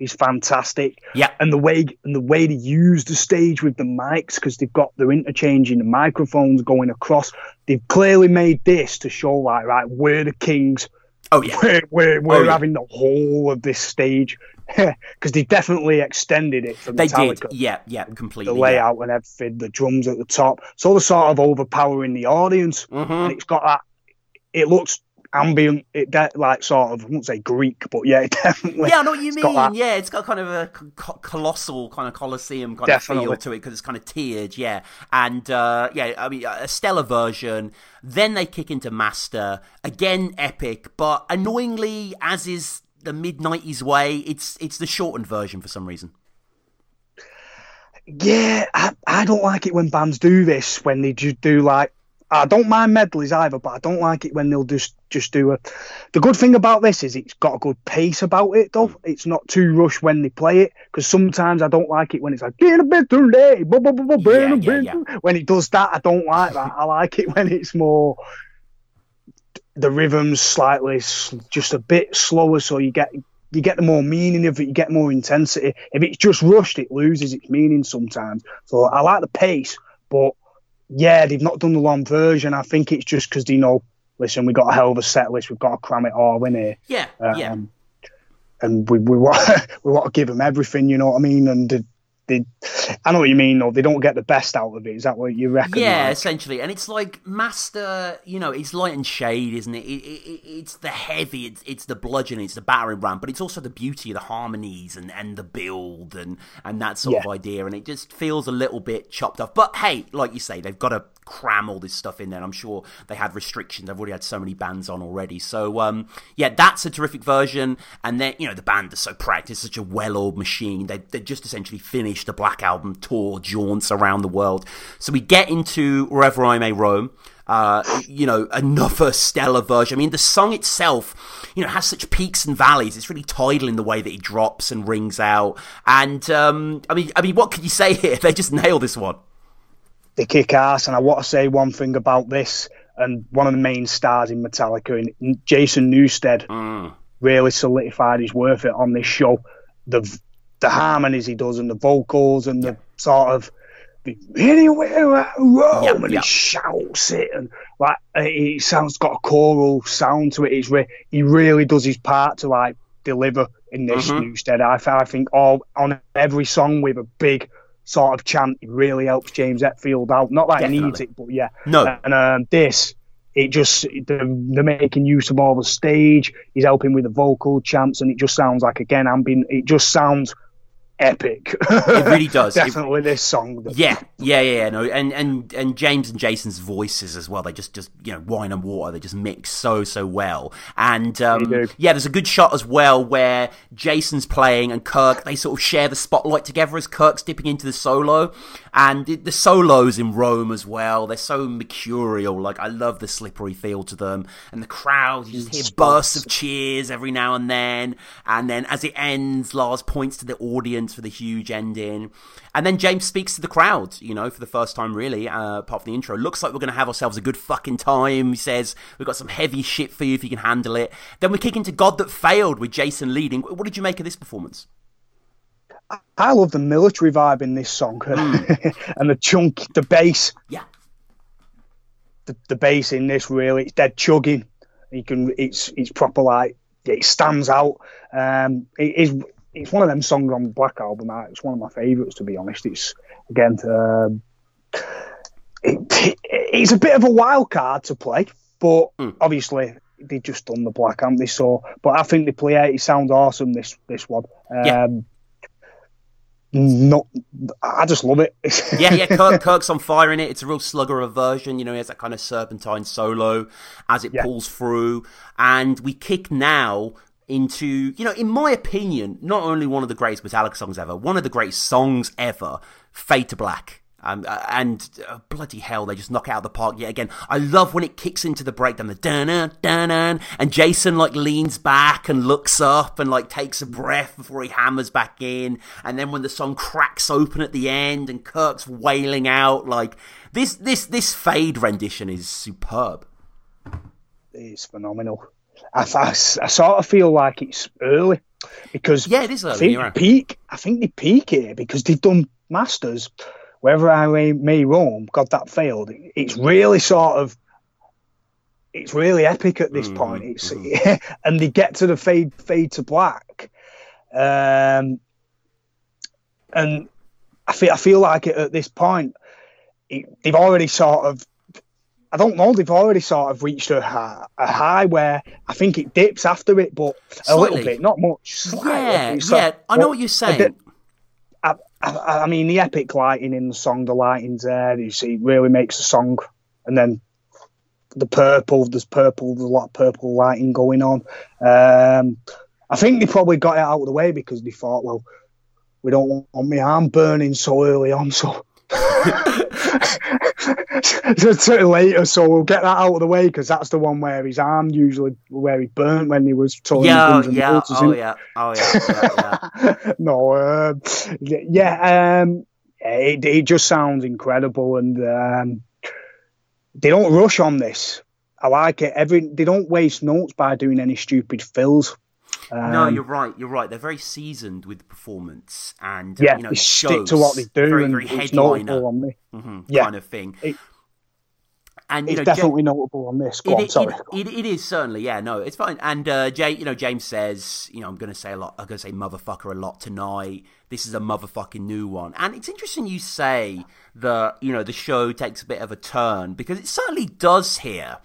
is fantastic. yeah, and the way and the way they use the stage with the mics because they've got they're interchanging the microphones going across. They've clearly made this to show like right we're the kings. oh yeah, We're we're, we're Oh, yeah. having the whole of this stage [LAUGHS] because they definitely extended it from they Metallica. did. Yeah, yeah, completely. The yeah. layout and everything, the drums at the top, so they're sort of overpowering the audience, Mhm. and it's got that. It looks ambient. It de- like sort of I won't say Greek, but yeah, [LAUGHS] it definitely. Yeah, I know what you mean. Yeah, it's got kind of a co- colossal kind of coliseum kind Definitely. of feel to it because it's kind of tiered. Yeah, and uh, yeah, I mean a stellar version. Then they kick into Master again, epic, but annoyingly, as is the mid '90s way, it's it's the shortened version for some reason. Yeah, I, I don't like it when bands do this when they just do like I don't mind medleys either, but I don't like it when they'll just just do a. The good thing about this is it's got a good pace about it though. Mm. It's not too rushed when they play it because sometimes I don't like it when it's like "Get a bit too late," bu- Yeah, yeah, when it does that. I don't like that. I like it when it's more the rhythms slightly just a bit slower, so you get you get the more meaning of it, you get more intensity. If it's just rushed, it loses its meaning sometimes. So I like the pace, but yeah, they've not done the long version. I think it's just because they know, listen, we've got a hell of a set list, we've got to cram it all in here. Yeah, Um, yeah. And we, we [LAUGHS] want we want to give them everything, you know what I mean? And they, I know what you mean, though. They don't get the best out of it. Is that what you reckon? Yeah, like? essentially, and it's like Master. You know, it's light and shade, isn't it? it, it, it it's the heavy, it's, it's the bludgeon, it's the battering ram, but it's also the beauty of the harmonies and, and the build and and that sort of idea. And it just feels a little bit chopped off. But hey, like you say, they've got to cram all this stuff in there. I'm sure they had restrictions. They've already had so many bands on already. So um, yeah, that's a terrific version. And then you know the band is so practiced, such a well-oiled machine. They they just essentially finished the Black Album tour jaunts around the world. So we get into wherever I may roam. Uh, you know, another [LAUGHS] stellar version. I mean, the song itself, you know, has such peaks and valleys. It's really tidal in the way that it drops and rings out. And um, I mean, I mean, what could you say here? [LAUGHS] They just nail this one. They kick ass. And I want to say one thing about this, and one of the main stars in Metallica, in Jason Newsted, Mm. really solidified his worth it on this show. The the harmonies he does and the vocals and the sort of the anywhere I roam Yeah, and yeah. he shouts it and like it sounds got a choral sound to it. It's re- he really does his part to like deliver in this Mhm. Newsted. I, I think all on every song with a big sort of chant, really helps James Hetfield out. Not that he needs it, but yeah. No. And um, this, it just they're, they're making use of all the stage. He's helping with the vocal chants, and it just sounds like again ambient. It just sounds epic. It really [LAUGHS] does. It- Definitely this song. Yeah, yeah, yeah, yeah, no, and and and James and Jason's voices as well. They just just you know wine and water. They just mix so so well. And um, yeah, there's a good shot as well where Jason's playing and Kirk. They sort of share the spotlight together as Kirk's dipping into the solo, and it, the solos in Rome as well. They're so mercurial. Like I love the slippery feel to them, and the crowd. You just hear bursts of cheers every now and then, and then as it ends, Lars points to the audience for the huge ending, and then James speaks to the crowd. You know, for the first time, really, uh, apart from the intro. Looks like we're going to have ourselves a good fucking time. He says we've got some heavy shit for you if you can handle it. Then we kick into God That Failed with Jason leading. What did you make of this performance? I love the military vibe in this song, [LAUGHS] and the chunk, the bass, Yeah, the, the bass in this really, it's dead chugging. You can, it's it's proper like it stands out. Um, it is it's one of them songs on the Black album. It's one of my favourites to be honest. It's again, um, it, it's a bit of a wild card to play, but Mm. obviously they just done the Black, haven't they? So, but I think they play it. It sounds awesome. This this one. Um, Yeah. Not, I just love it. yeah, yeah. [LAUGHS] Kirk, Kirk's on fire in it. It's a real slugger of a version. You know, he has that kind of serpentine solo as it Yeah. pulls through, and we kick now into, you know, in my opinion, not only one of the greatest Metallica songs ever, one of the greatest songs ever, "Fade to Black." Um, uh, and uh, bloody hell, they just knock out of the park yet again. I love when it kicks into the breakdown, the dun dun and Jason like leans back and looks up and like takes a breath before he hammers back in. And then when the song cracks open at the end and Kirk's wailing out, like this, this, this fade rendition is superb. It's phenomenal. I, I, I sort of feel like it's early because yeah, it is early. I think right. peak. I think they peak here because they've done masters. Wherever I may, may roam, God that failed. It's really sort of. It's really epic at this mm-hmm, point. It's mm-hmm. [LAUGHS] and they get to the fade fade to black, um, and I feel I feel like it at this point. It, they've already sort of I don't know. They've already sort of reached a high, a high where I think it dips after it, but a little bit, not much. Slightly. Yeah, yeah. I know what you're saying. I, I, I, mean, the epic lighting in the song, the lighting's there. You see, really makes the song, and then the purple. There's purple. There's a lot of purple lighting going on. Um, I think they probably got it out of the way because they thought, well, we don't want my arm burning so early on, [LAUGHS] so later, so we'll get that out of the way because that's the one where his arm usually where he burnt when he was towing yeah, yeah, oh, yeah, oh yeah, yeah, yeah. [LAUGHS] no, uh, yeah, um, it, it just sounds incredible, and um, they don't rush on this. I like it. Every they don't waste notes by doing any stupid fills. Um, no, you're right. You're right. They're very seasoned with performance, and yeah, you know, they stick to what they do. Very, very headliner on me. Mm-hmm, yeah. kind of thing. It, and it's know, definitely notable on this. Go it, on, it, sorry. It, it is certainly, yeah, no, it's fine. And uh, Jay, you know, James says, you know, I'm going to say a lot. I'm going to say motherfucker a lot tonight. This is a motherfucking new one, and it's interesting you say that you know the show takes a bit of a turn because it certainly does here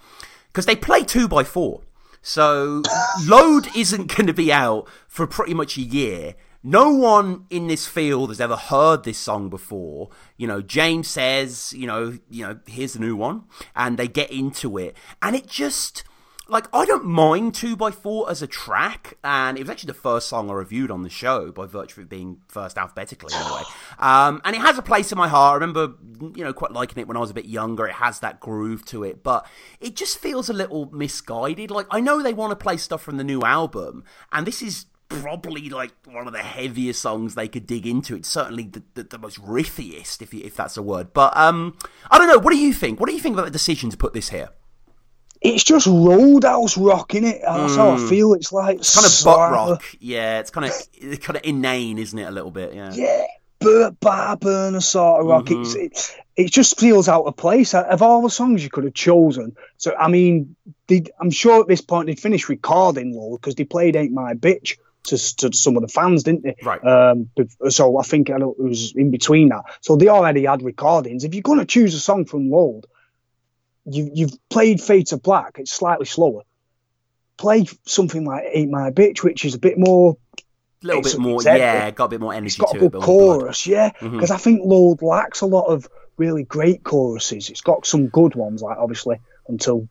because they play two by four. So Load isn't going to be out for pretty much a year. No one in this field has ever heard this song before. You know, James says, you know, you know, here's the new one, and they get into it, and it just like I don't mind two by four as a track, and it was actually the first song I reviewed on the show by virtue of it being first alphabetically anyway. Um, and it has a place in my heart. I remember, you know, quite liking it when I was a bit younger. It has that groove to it, but it just feels a little misguided. Like I know they want to play stuff from the new album, and this is probably like one of the heaviest songs they could dig into. It's certainly the, the, the most riffiest, if if that's a word. But um, I don't know. What do you think? What do you think about the decision to put this here? It's just roadhouse rock in it. That's mm. how I mm. feel. It's like it's kind of butt rock. Yeah, it's kind of kind of inane, isn't it? A little bit. Yeah. Yeah, Burt bar burner sort of rock. Mm-hmm. It's it, it just feels out of place. Of all the songs you could have chosen, so I mean, I'm sure at this point they'd finished recording Load because they played "Ain't My Bitch." To, to some of the fans, didn't they? Right. Um, so I think it was in between that. So they already had recordings. If you're going to choose a song from Load, you, you've played Fade to Black, it's slightly slower. Play something like Ain't My Bitch, which is a bit more. A little bit more, yeah, got a bit more energy it's got to a good it. chorus, yeah. Because mm-hmm. I think Load lacks a lot of really great choruses. It's got some good ones, like obviously until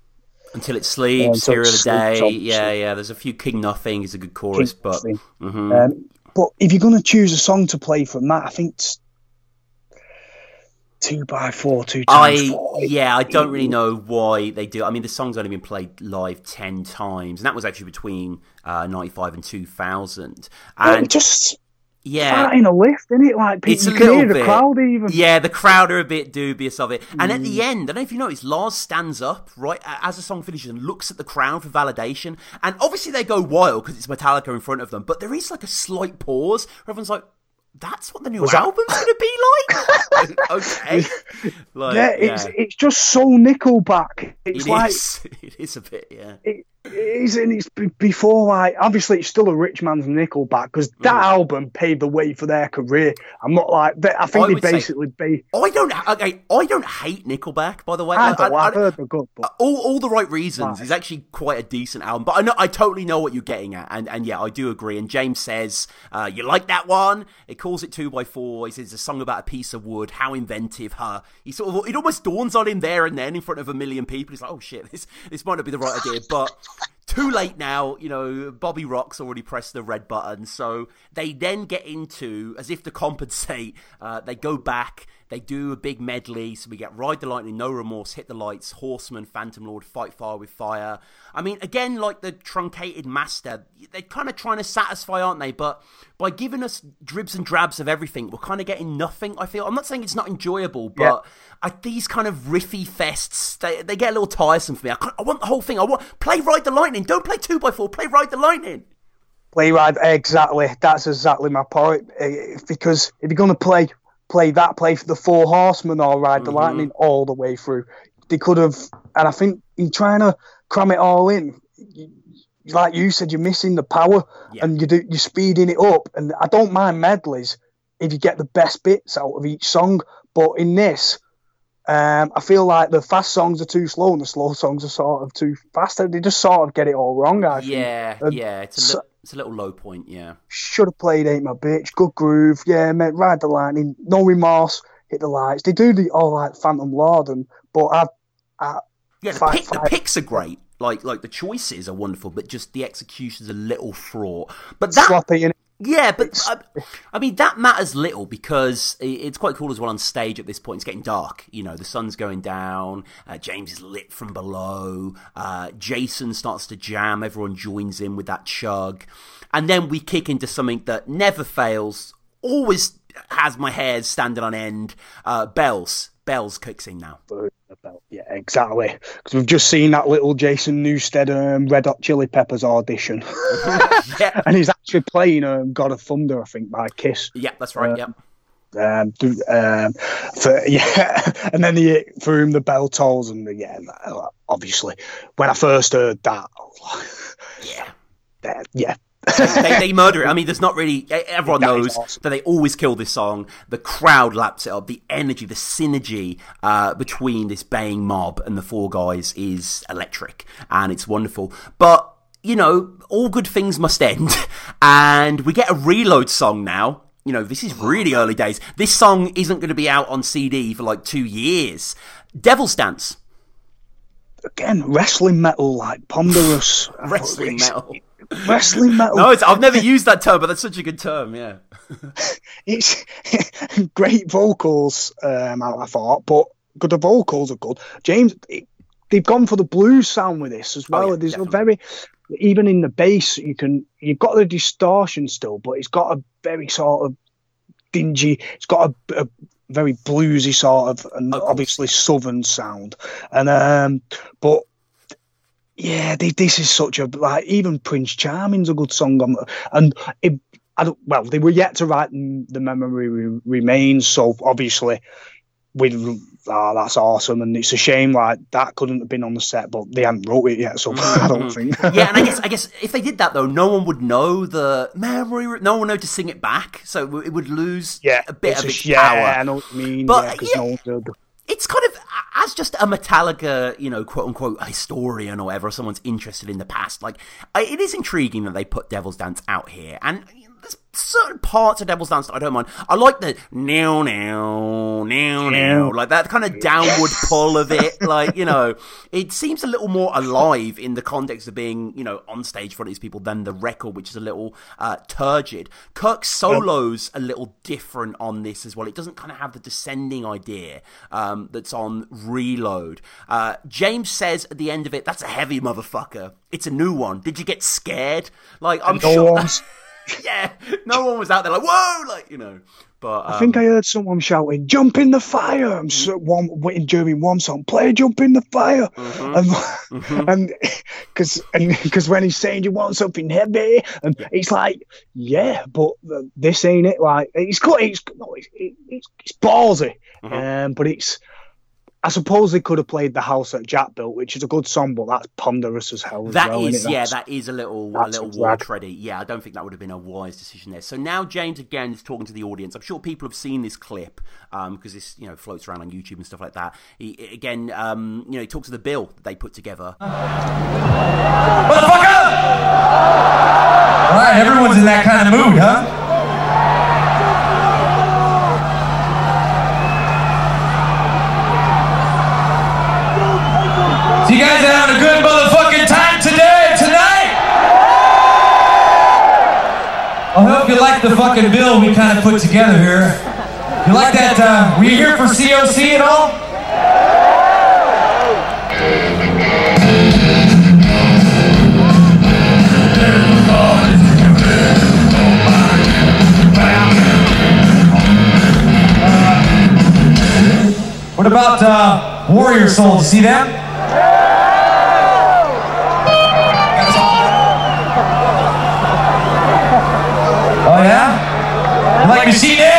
until it sleeps, Hero of the Day, yeah, yeah. There's a few King Nothing is a good chorus, King but mm-hmm. um, but if you're going to choose a song to play from that, I think two by four, two times I, four. Yeah, I don't really know why they do. I mean, the song's only been played live ten times, and that was actually between uh, ninety five and two thousand. And just yeah, in a lift, isn't it? Like you a can hear the bit. crowd even. Yeah, the crowd are a bit dubious of it. And Mm. at the end, I don't know if you noticed, Lars stands up right as the song finishes and looks at the crowd for validation. And obviously they go wild because it's Metallica in front of them, but there is like a slight pause. Where everyone's like, that's what the new Was that- album's going to be like. [LAUGHS] okay, [LAUGHS] like, yeah, it's it's just so Nickelback. It's It like is. [LAUGHS] It is a bit, yeah. it is, and it's before like obviously it's still a rich man's Nickelback because that Mm. album paved the way for their career. I'm not like they, I think I they would say- basically be. I don't. Okay, I don't hate Nickelback. By the way, I, I- I- I've I- heard they're good, but all, all the right reasons. It's actually quite a decent album. But I know I totally know what you're getting at, and, and yeah, I do agree. And James says, uh, "You like that one?" It calls it two by four. He says it's a song about a piece of wood. How inventive, huh? He sort of it almost dawns on him there and then in front of a million people. He's like, "Oh shit, this this might not be the right idea," but. Too late now, you know, Bobby Rock's already pressed the red button. So they then get into, as if to compensate, [LAUGHS] uh, they go back They do a big medley, so we get Ride the Lightning, No Remorse, Hit the Lights, Horseman, Phantom Lord, Fight Fire with Fire. I mean, again, like the truncated master, they're kind of trying to satisfy, aren't they? But by giving us dribs and drabs of everything, we're kind of getting nothing, I feel. I'm not saying it's not enjoyable, but yeah. I, these kind of riffy fests, they, they get a little tiresome for me. I, I want the whole thing. I want play Ride the Lightning. Don't play 2x4, play Ride the Lightning play ride exactly. That's exactly my point. Eh, because if you're going to play play that, play for the Four Horsemen or ride the mm-hmm. Lightning all the way through. They could have, and I think in trying to cram it all in, like you said, you're missing the power yeah. and you do, you're speeding it up. And I don't mind medleys if you get the best bits out of each song, but in this, um, I feel like the fast songs are too slow and the slow songs are sort of too fast. They just sort of get it all wrong. I yeah, think. yeah, it's a, so, li- it's a little low point. Yeah, should have played "Ain't My Bitch," good groove. Yeah, mate, ride the lightning, no remorse, hit the lights. They do the all like Phantom Lord, and but I, I yeah, the, fight, pick, fight. the picks are great. Like like the choices are wonderful, but just the execution's a little fraught. But that sloppy, yeah, but I, I, mean that matters little because it's quite cool as well on stage at this point. It's getting dark, you know. The sun's going down. Uh, James is lit from below. Uh, Jason starts to jam. Everyone joins in with that chug, and then we kick into something that never fails. Always has my hairs standing on end. Uh, bells, bells kicks in now. Yeah, exactly. Because we've just seen that little Jason Newsted um, Red Hot Chili Peppers audition, [LAUGHS] yeah. and he's actually playing um, "God of Thunder," I think, by Kiss. Yeah, that's right. Um, yeah. Um, um, for [LAUGHS] yeah, and then the for whom the bell tolls, and yeah, obviously, when I first heard that, yeah, [LAUGHS] yeah, they, they, murder it. I mean, there's not really. Everyone that knows awesome. that they always kill this song. The crowd laps it up. The energy, the synergy uh, between this baying mob and the four guys is electric, and it's wonderful. But you know, all good things must end, [LAUGHS] and we get a reload song now. You know, this is really early days. This song isn't going to be out on CD for like two years. Devil's Dance again, wrestling metal, like ponderous [LAUGHS] wrestling metal wrestling metal. No, I've never used that term, but that's such a good term. Yeah, [LAUGHS] it's [LAUGHS] great vocals. Um, I, thought, but good. The vocals are good. James, it, they've gone for the blues sound with this as well. Oh, yeah, There's definitely. a very even in the bass, you can you've got the distortion still, but it's got a very sort of dingy. It's got a, a very bluesy sort of, and obviously southern sound. And um, but yeah, they, this is such a like even Prince Charming's a good song on, and it, well, they were yet to write the memory remains, so obviously we oh, that's awesome, and it's a shame like that couldn't have been on the set, but they hadn't wrote it yet, so [LAUGHS] I don't mm-hmm. think. yeah, and I guess I guess if they did that though, no one would know the memory. No one would know to sing it back, so it would lose yeah, a bit of its yeah, power. Yeah, I know what you mean. But yeah, yeah, no it's kind of as just a Metallica, you know, quote unquote historian or whatever, or someone's interested in the past. Like, it is intriguing that they put Devil's Dance out here, and there's certain parts of Devil's Dance that I don't mind. I like the now, now, now, now, like that kind of downward pull of it. Like, you know, it seems a little more alive in the context of being, you know, on stage for these people than the record, which is a little uh, turgid. Kirk's solos a little different on this as well. It doesn't kind of have the descending idea um, that's on Reload. Uh, James says at the end of it, "That's a heavy motherfucker. It's a new one. Did you get scared? Like, I'm no sure." [LAUGHS] [LAUGHS] yeah, no one was out there like whoa, like you know. But um, I think I heard someone shouting, "Jump in the fire!" I'm so, one waiting during one song, play "Jump in the fire," mm-hmm. and mm-hmm. and [LAUGHS] because and because when he's saying you want something heavy, and it's like, yeah, but this ain't it. Like it's got it's no, it's, it's, it's ballsy, mm-hmm. um, but it's I suppose they could have played the house that Jack built, which is a good song, but that's ponderous as hell. That well, is, yeah, that is a little a little war tready. Yeah, I don't think that would have been a wise decision there. So now James again is talking to the audience. I'm sure people have seen this clip because um, this you know floats around on YouTube and stuff like that. He, again, um, you know, he talks to the bill that they put together. Motherfucker! All right, everyone's in that kind of mood, huh? The fucking bill we kind of put together here. You like that? Uh, were you here for COC at all? What about uh, Warrior Soul? See them? Oh, yeah? You like Machine Head?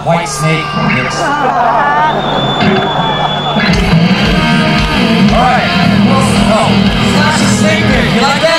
Not white snake. It's... [LAUGHS] All right. Oh, snake pit. You like that?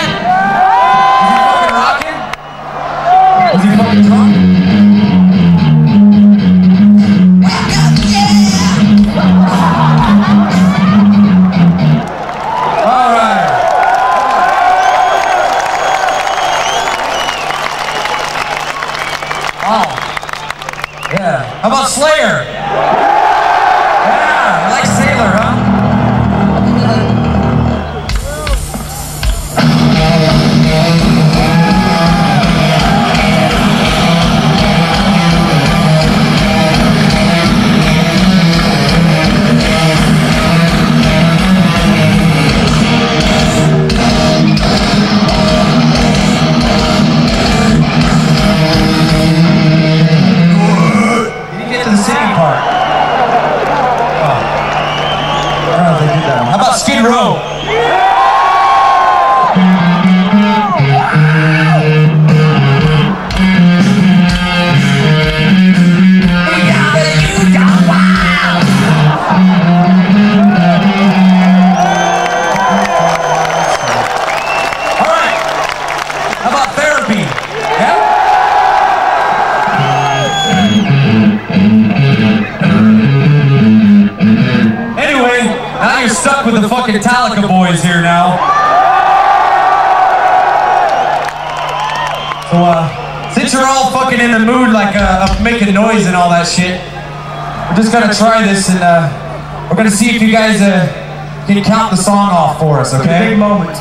Us, okay? Big moment.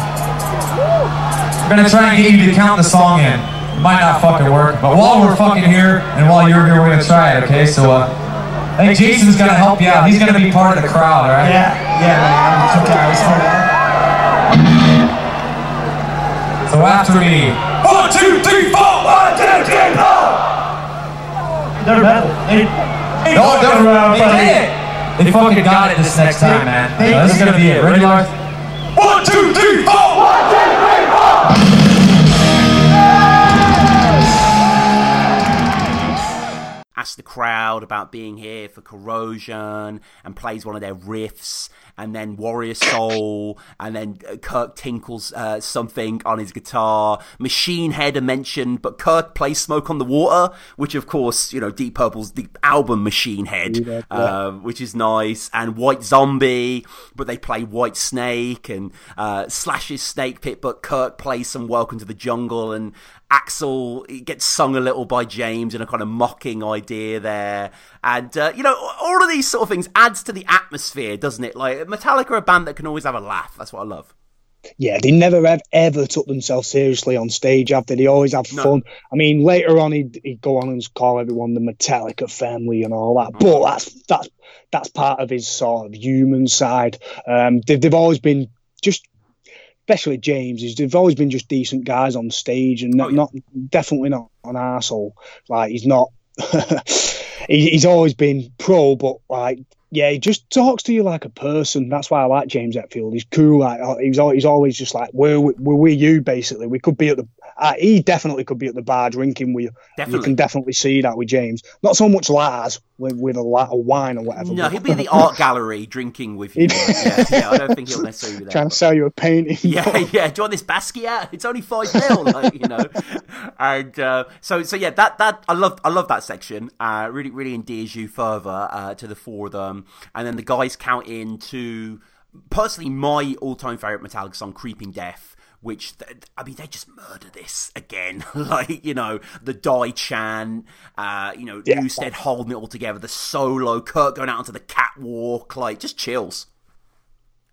We're gonna try and get you to count the song in. It might not fucking work, but while we're fucking here, and while you're here, we're gonna try it, okay? So, uh, I think Jason's gonna help you out. He's gonna be part of the crowd, all right? Yeah, yeah, man. Okay, I was for So after me. One, two, three, four! One, two, three, four! They're metal. They, No, they're, uh, they did it! They fucking got it this next time, man. This is gonna be it. Ready, Lars? One, two, three, four! One, two, three, four! asks the crowd about being here for corrosion and plays one of their riffs and then warrior soul and then uh, kirk tinkles uh, something on his guitar machine head are mentioned but kirk plays smoke on the water which of course you know deep purple's the album machine head uh, which is nice and white zombie but they play white snake and uh, slash's snake pit but kirk plays some welcome to the jungle and Axl gets sung a little by James in a kind of mocking idea there, and uh, you know all of these sort of things adds to the atmosphere, doesn't it? Like Metallica, are a band that can always have a laugh. That's what I love. Yeah, they never have ever took themselves seriously on stage. after they? They always have No. fun. I mean, later on, he'd, he'd go on and call everyone the Metallica family and all that. But that's that's that's part of his sort of human side. Um, they've they've always been just, especially James, is they've always been just decent guys on stage and not, Oh, yeah. not definitely not an asshole. Like he's not. [LAUGHS] he, he's always been pro, but like yeah, he just talks to you like a person. That's why I like James Hetfield. He's cool. Like uh, he's always, he's always just like, where we're, we you basically. We could be at the. Uh, he definitely could be at the bar drinking with you. You can definitely see that with James. Not so much Lars. With, with a lot of wine or whatever. No, [LAUGHS] he'll be in the art gallery drinking with you. yeah, yeah, I don't think he'll necessarily be [LAUGHS] there. trying but- to sell you a painting. [LAUGHS] Yeah, yeah. Do you want this Basquiat? It's only five mil, like, you know. And uh, so, so yeah, that that I love, I love that section. Uh, really, really endears you further uh, to the four of them, and then the guys count in to personally my all-time favorite Metallica song, "Creeping Death." Which I mean, they just murder this again. [LAUGHS] like you know, the die chant, uh, you know, Yeah. Newsted holding it all together, the solo, Kirk going out onto the catwalk, like just chills.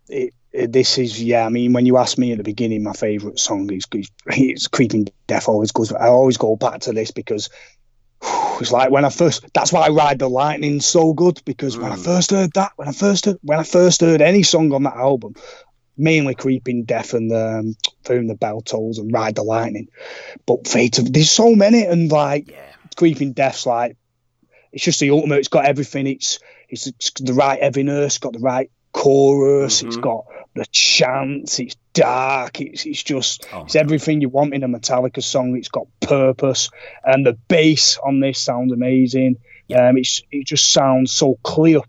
it, it- this is yeah. I mean, when you asked me at the beginning, my favourite song is, "Creeping Death." Always goes. I always go back to this because it's like when I first. That's why I ride the lightning so good because when I Mm. first heard that, when I first heard, when I first heard any song on that album, mainly "Creeping Death" and um, "From the Bell Tolls" and "Ride the Lightning," but Fate of there's so many and like Yeah. Creeping Death's like it's just the ultimate. It's got everything. It's it's, it's the right heaviness. It's got the right chorus. It's Mhm. got the chants. It's dark. It's it's just Oh it's everything you want in a Metallica song. It's got purpose, and the bass on this sounds amazing. Um, it's it just sounds so clear.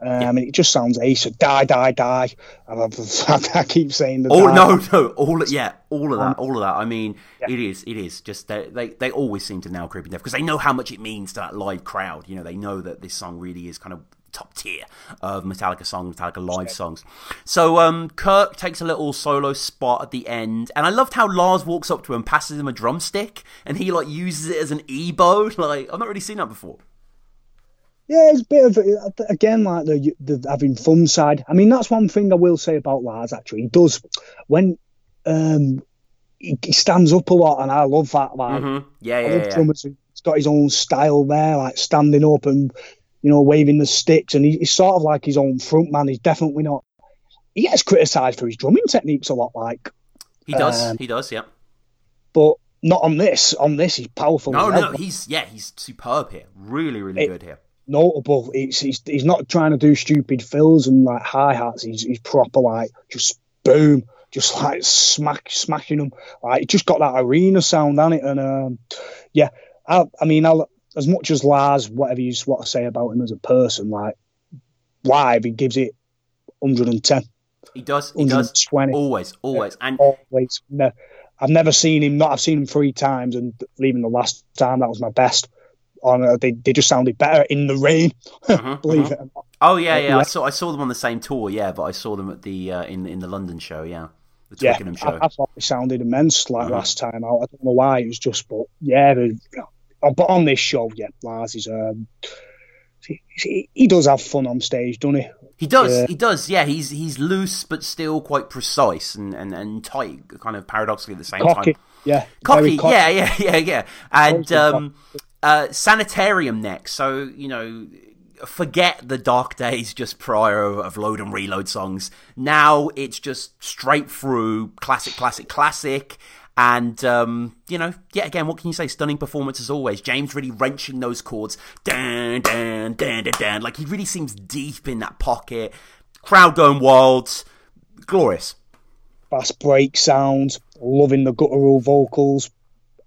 Um, and it just sounds ace. Die, die, die. [LAUGHS] I, keep saying the Oh no, no, all yeah, all of Um, that, all of that. I mean, it is, it is. Just they, they, they always seem to nail creeping death because they know how much it means to that live crowd. You know, they know that this song really is kind of top tier of Metallica songs, Metallica live songs. So um, Kirk takes a little solo spot at the end, and I loved how Lars walks up to him, passes him a drumstick, and he like uses it as an e-bow. [LAUGHS] Like I've not really seen that before. Yeah, it's a bit of again like the the having fun side. I mean, that's one thing I will say about Lars. Actually, he does when um he, he stands up a lot, and I love that. Like, hmm Yeah, yeah, yeah. drummers. He's got his own style there, like standing up and you know waving the sticks, and he, he's sort of like his own front man. He's definitely not. He gets criticised for his drumming techniques a lot, like, He does, um, he does, yeah. but not on this. On this, he's powerful. No, no, he's yeah, he's superb here. Really, really It- good here. Notable. It's, he's he's not trying to do stupid fills and like hi hats. He's he's proper like just boom, just like smack smashing them. Like it just got that arena sound on it, and um, yeah, I I mean I'll, as much as Lars, whatever you want to say about him as a person, like live he gives it 110, He does, he does. 120 Always, always. And always. No, I've never seen him. Not I've seen him three times, and even the last time that was my best. On uh, they they just sounded better in the rain. Mhm, [LAUGHS] Believe mhm. it. or not. oh yeah, Uh, yeah. I saw I saw them on the same tour, yeah, but I saw them at the uh, in in the London show, yeah, the yeah, show. I, I thought it sounded immense like Uh-huh. last time out. I don't know why it was just, but yeah, the, oh, but on this show, yeah, Lars is um, he, he, he does have fun on stage, doesn't he? He does, Yeah. he does. Yeah, he's he's loose but still quite precise and and, and tight, kind of paradoxically at the same Cocky, time. yeah, Cocky, cocky. yeah, yeah, [LAUGHS] yeah, yeah. And um, uh, sanitarium next. So you know, forget the dark days just prior of, of load and reload songs. Now it's just straight through classic, classic, classic. And um, you know, yeah, again, what can you say? Stunning performance as always. James really wrenching those chords, dan dan dan dan dan. Like he really seems deep in that pocket. Crowd going wild, glorious. Bass break sounds, loving the guttural vocals.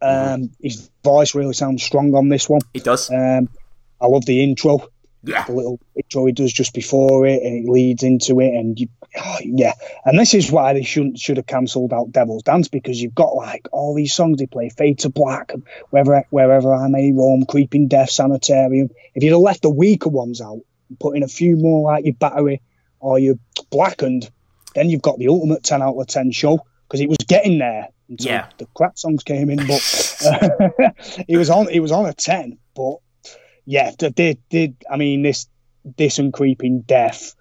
Um, His voice really sounds strong on this one. It does, Um, I love the intro. yeah. the little intro he does just before it, and it leads into it, and you, oh, yeah. And this is why they shouldn't should have cancelled out Devil's Dance because you've got like all these songs they play, Fade to Black, and wherever wherever I may roam, Creeping Death, Sanitarium. If you'd have left the weaker ones out and put in a few more like your Battery or your Blackened, then you've got the ultimate ten out of ten show because it was getting there until Yeah. the crap songs came in, but uh, [LAUGHS] it was on it was on a ten, but yeah, did did, I mean this this and Creeping Death?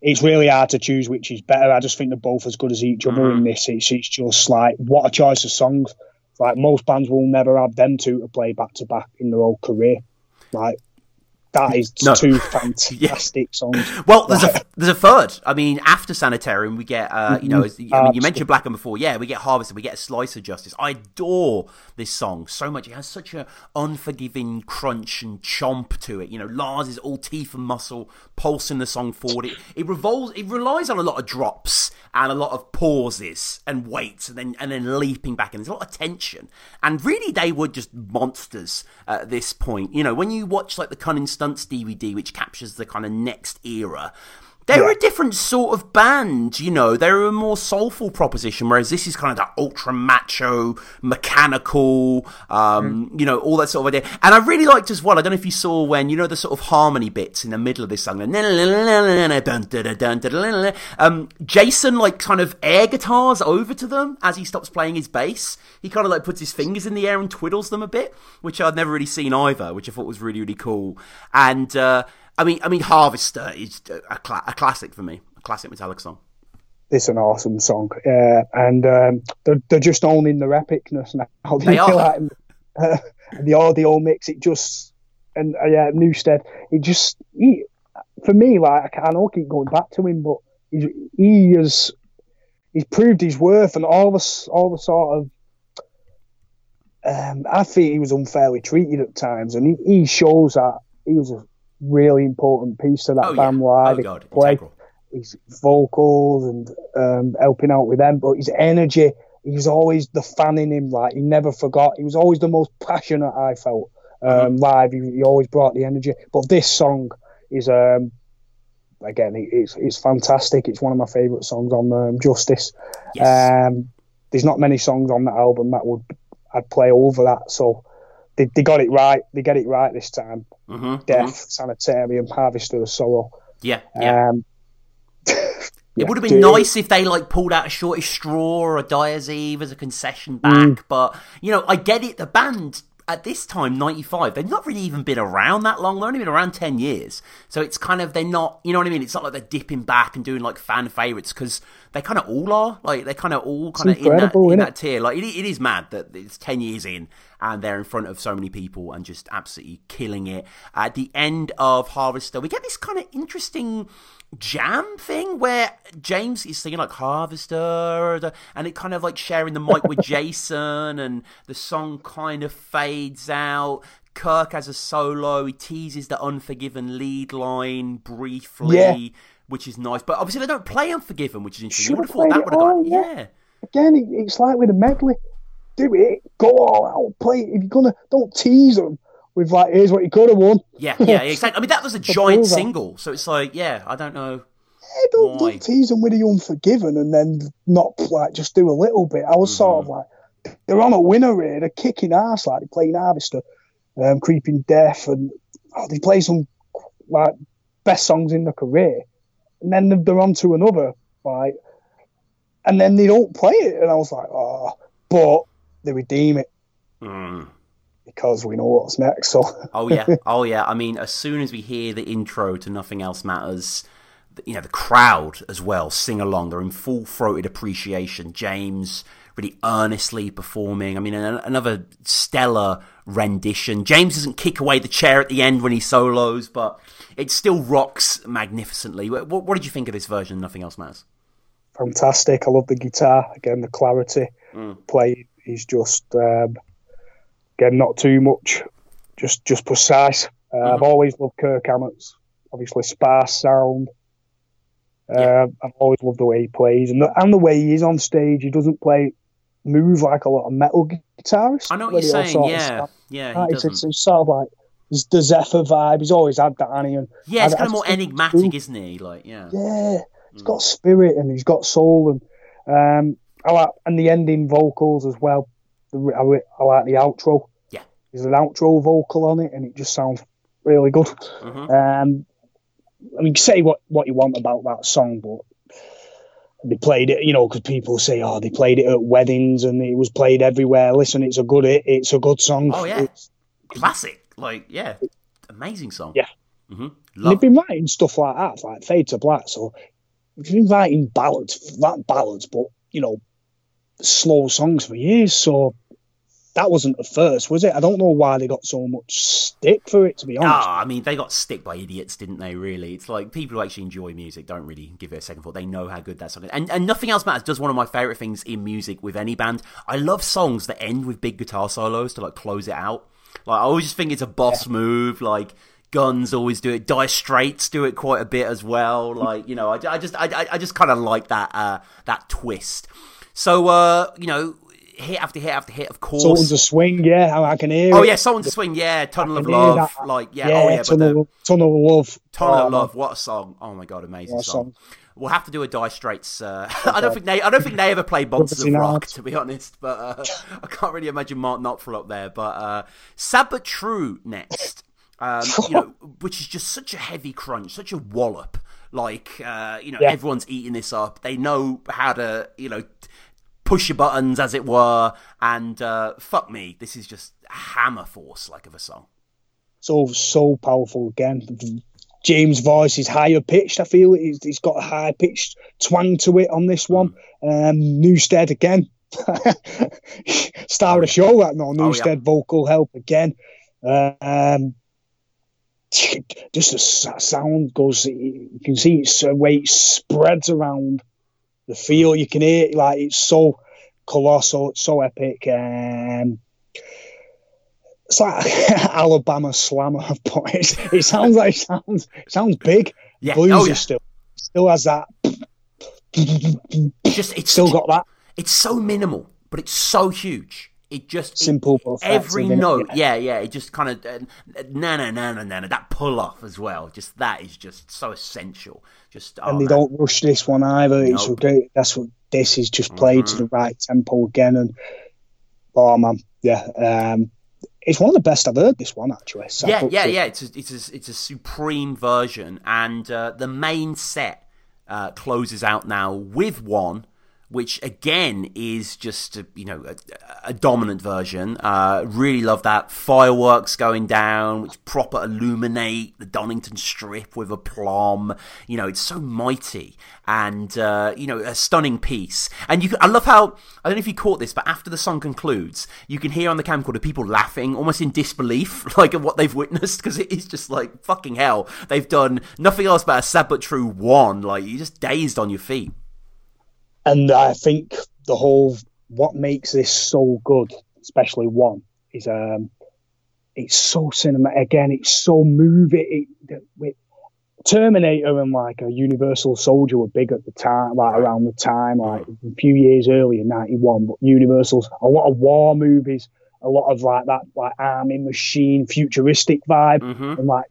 It's really hard to choose which is better. I just think they're both as good as each other Mhm. in this. It's it's just like what a choice of songs. Like most bands will never have them two to play back to back in their whole career. Like that is No. two [LAUGHS] fantastic songs. Well, there's a there's a third. I mean, after Sanitarium, we get uh, you know, as, I mean, you mentioned Blackened before. Yeah, we get Harvester, we get a Slice of Justice. I adore this song so much. It has such a unforgiving crunch and chomp to it. You know, Lars is all teeth and muscle, pulsing the song forward. It it revolves. It relies on a lot of drops and a lot of pauses and waits, and then and then leaping back. And there's a lot of tension. And really, they were just monsters at this point. You know, when you watch like the Cunning Stone Stunts DVD, which captures the kind of next era. They're Yeah. a different sort of band, you know. They're a more soulful proposition, whereas this is kind of that ultra macho, mechanical, um, you know, all that sort of idea. And I really liked as well. I don't know if you saw when you know the sort of harmony bits in the middle of this song. Um, Jason like kind of air guitars over to them as he stops playing his bass. He kind of like puts his fingers in the air and twiddles them a bit, which I'd never really seen either, which I thought was really really cool. And uh, I mean, I mean, Harvester is a, cla- a classic for me, a classic Metallica song. It's an awesome song, uh, and um, they're, they're just owning their epicness now. [LAUGHS] They are. Like, uh, the audio mix, it just and uh, yeah, Newsted, it just he, for me, like I know I keep going back to him, but he's, he has he's proved his worth, and all the all the sort of. Um, I think he was unfairly treated at times, and he, he shows that he was a really important piece to that Oh, yeah. band live. Oh, He God, play integral. his vocals and um, helping out with them, but his energy, he was always the fan in him. Like he never forgot. He was always the most passionate. I felt um, live. He, he always brought the energy. But this song is um, again, it, it's it's fantastic. It's one of my favourite songs on um, Justice. Yes. Um, there's not many songs on that album that would I'd play over that. So they, they got it right. They get it right this time. hmm Death, Sanitarium, Harvester of Sorrow. Yeah, yeah. Um, [LAUGHS] It would have been do- nice if they like pulled out a Shortest Straw or a Dyer's Eve as a concession back, Mm. but you know, I get it. The band at this time, ninety five, they've not really even been around that long. They've only been around ten years, so it's kind of they're not. You know what I mean? It's not like they're dipping back and doing like fan favorites because they kind of all are. Like they're kind of all kind of in that in that tier. Like it, it is mad that it's ten years in and they're in front of so many people and just absolutely killing it. At the end of Harvester, we get this kind of interesting jam thing where James is singing like Harvester and it kind of like sharing the mic with [LAUGHS] Jason and the song kind of fades out. Kirk has a solo, he teases the Unforgiven lead line briefly, Yeah. which is nice. But obviously they don't play Unforgiven, which is interesting. You Should would have thought that it would have gone yeah. yeah. Again, it's like with a medley. Do it, go all out, play it. If you're gonna, don't tease them with like, here's what you could have won. Yeah, yeah, [LAUGHS] exactly. I mean, that was a giant single, so it's like, yeah, I don't know. Yeah, don't, Why? don't tease them with the Unforgiven and then not like just do a little bit. I was sort of like, they're on a winner here. They're kicking ass like they're playing Harvester, um, Creeping Death, and oh, they play some like best songs in their career, and then they're- they're on to another like, and then they don't play it, and I was like, oh, but they redeem it Mm. Because we know what's next. So Oh yeah, [LAUGHS] oh yeah. I mean, as soon as we hear the intro to Nothing Else Matters, you know, the crowd as well sing along. They're in full throated appreciation. James really earnestly performing. I mean, an- another stellar rendition. James doesn't kick away the chair at the end when he solos, but it still rocks magnificently. What, what did you think of this version? of Nothing Else Matters. fantastic. I love the guitar again, the clarity playing is just um, again not too much, just just precise. Uh, I've always loved Kirk Hammett's obviously sparse sound. Uh, I've always loved the way he plays and the, and the way he is on stage. He doesn't play move like a lot of metal guitarists. I know what you're saying. sort Yeah, yeah, he it's, it's, it's sort of like it's the Zephyr vibe. He's always had that, hasn't? And Yeah, it's I- I kind of more just think it's enigmatic, isn't he? Like, yeah. Yeah, he's got spirit and he's got soul and um, I like and the ending vocals as well. I, I like the outro. Yeah. there's an outro vocal on it and it just sounds really good. Mhm. Um, I mean, say what what you want about that song, but they played it, you know, because people say, oh, they played it at weddings and it was played everywhere. Listen, it's a good hit. It's a good song. Oh, yeah. It's- Classic. Like, yeah. Amazing song. Yeah. Mm-hmm. They've been writing stuff like that, like Fade to Black. So they've been writing ballads, not ballads, but you know, slow songs for years. So that wasn't the first, was it? I don't know why they got so much stick for it. To be honest, Ah, I mean, they got stick by idiots, didn't they? Really, it's like people who actually enjoy music don't really give it a second thought. They know how good that song is, and and nothing else matters. Does one of my favorite things in music with any band. I love songs that end with big guitar solos to like close it out. Like I always just think it's a boss move. Like Guns always do it. Dire Straits do it quite a bit as well. Like you know, I, I just I- I just kind of like that uh, that twist. So uh, you know, hit after hit after hit. Of course. Sultans of Swing, yeah, I, I can hear oh it. yeah, Sultans of Swing. Yeah, Tunnel of Love. that. Like yeah, yeah, oh yeah, but Tunnel, the of- Tunnel of Love. Tunnel Oh, of Love. What a song! Oh my god, amazing What song. song. We'll have to do a Dire Straits. Uh, [LAUGHS] I don't think they. I don't think they ever played Monsters of Rock, to be honest. But uh, [LAUGHS] I can't really imagine Mark Knopfler up there. But uh, Sad but True next, um, you know, [LAUGHS] which is just such a heavy crunch, such a wallop. Like uh, you know, Yeah. everyone's eating this up. They know how to, you know, push your buttons, as it were. And uh, fuck me, this is just hammer force like of a song. so so powerful again. James' voice is higher pitched. I feel he's, he's got a high pitched twang to it on this one. Mm. Um, Newsted again, [LAUGHS] star of the show. That no Oh, yeah. Newsted vocal help again. Um, just the sound goes. You can see it's the way it spreads around the feel You can hear like it's so colossal. It's so epic. Um, it's like [LAUGHS] Alabama slammer, [LAUGHS] but it's, it sounds like it sounds it sounds big. Yeah. Bluesy oh yeah. still still has that. Just it's Still got that It's so minimal, but it's so huge. It just simple but every effective, innit? note. Yeah, yeah. It just kind of uh, na na na na na that pull off as well. Just that is just so essential. Just oh, and they man. don't rush this one either. It's Nope. great. That's what this is just played to Mhm. the right tempo again. And oh man, yeah, um, it's one of the best I've heard. This one actually. So yeah, yeah, to- yeah. It's a, it's a, it's a supreme version, and uh, the main set uh, closes out now with one, which again is just you know a, a dominant version. Uh, really love that fireworks going down, which proper illuminate the Donington Strip with aplomb. You know, it's so mighty and uh, you know a stunning piece. And you, I love how I don't know if you caught this, but after the song concludes, you can hear on the camcorder people laughing, almost in disbelief, [LAUGHS] like at what they've witnessed, because it is just like fucking hell. They've done nothing else but a sad but true one. Like you're just dazed on your feet. And I think the whole what makes this so good, especially one, is um, it's so cinema. Again, it's so movie. It, it, Terminator and like a Universal Soldier were big at the time, like around the time, like a few years earlier, ninety one. But Universal's a lot of war movies, a lot of like that, like army machine, futuristic vibe, Mhm. and like,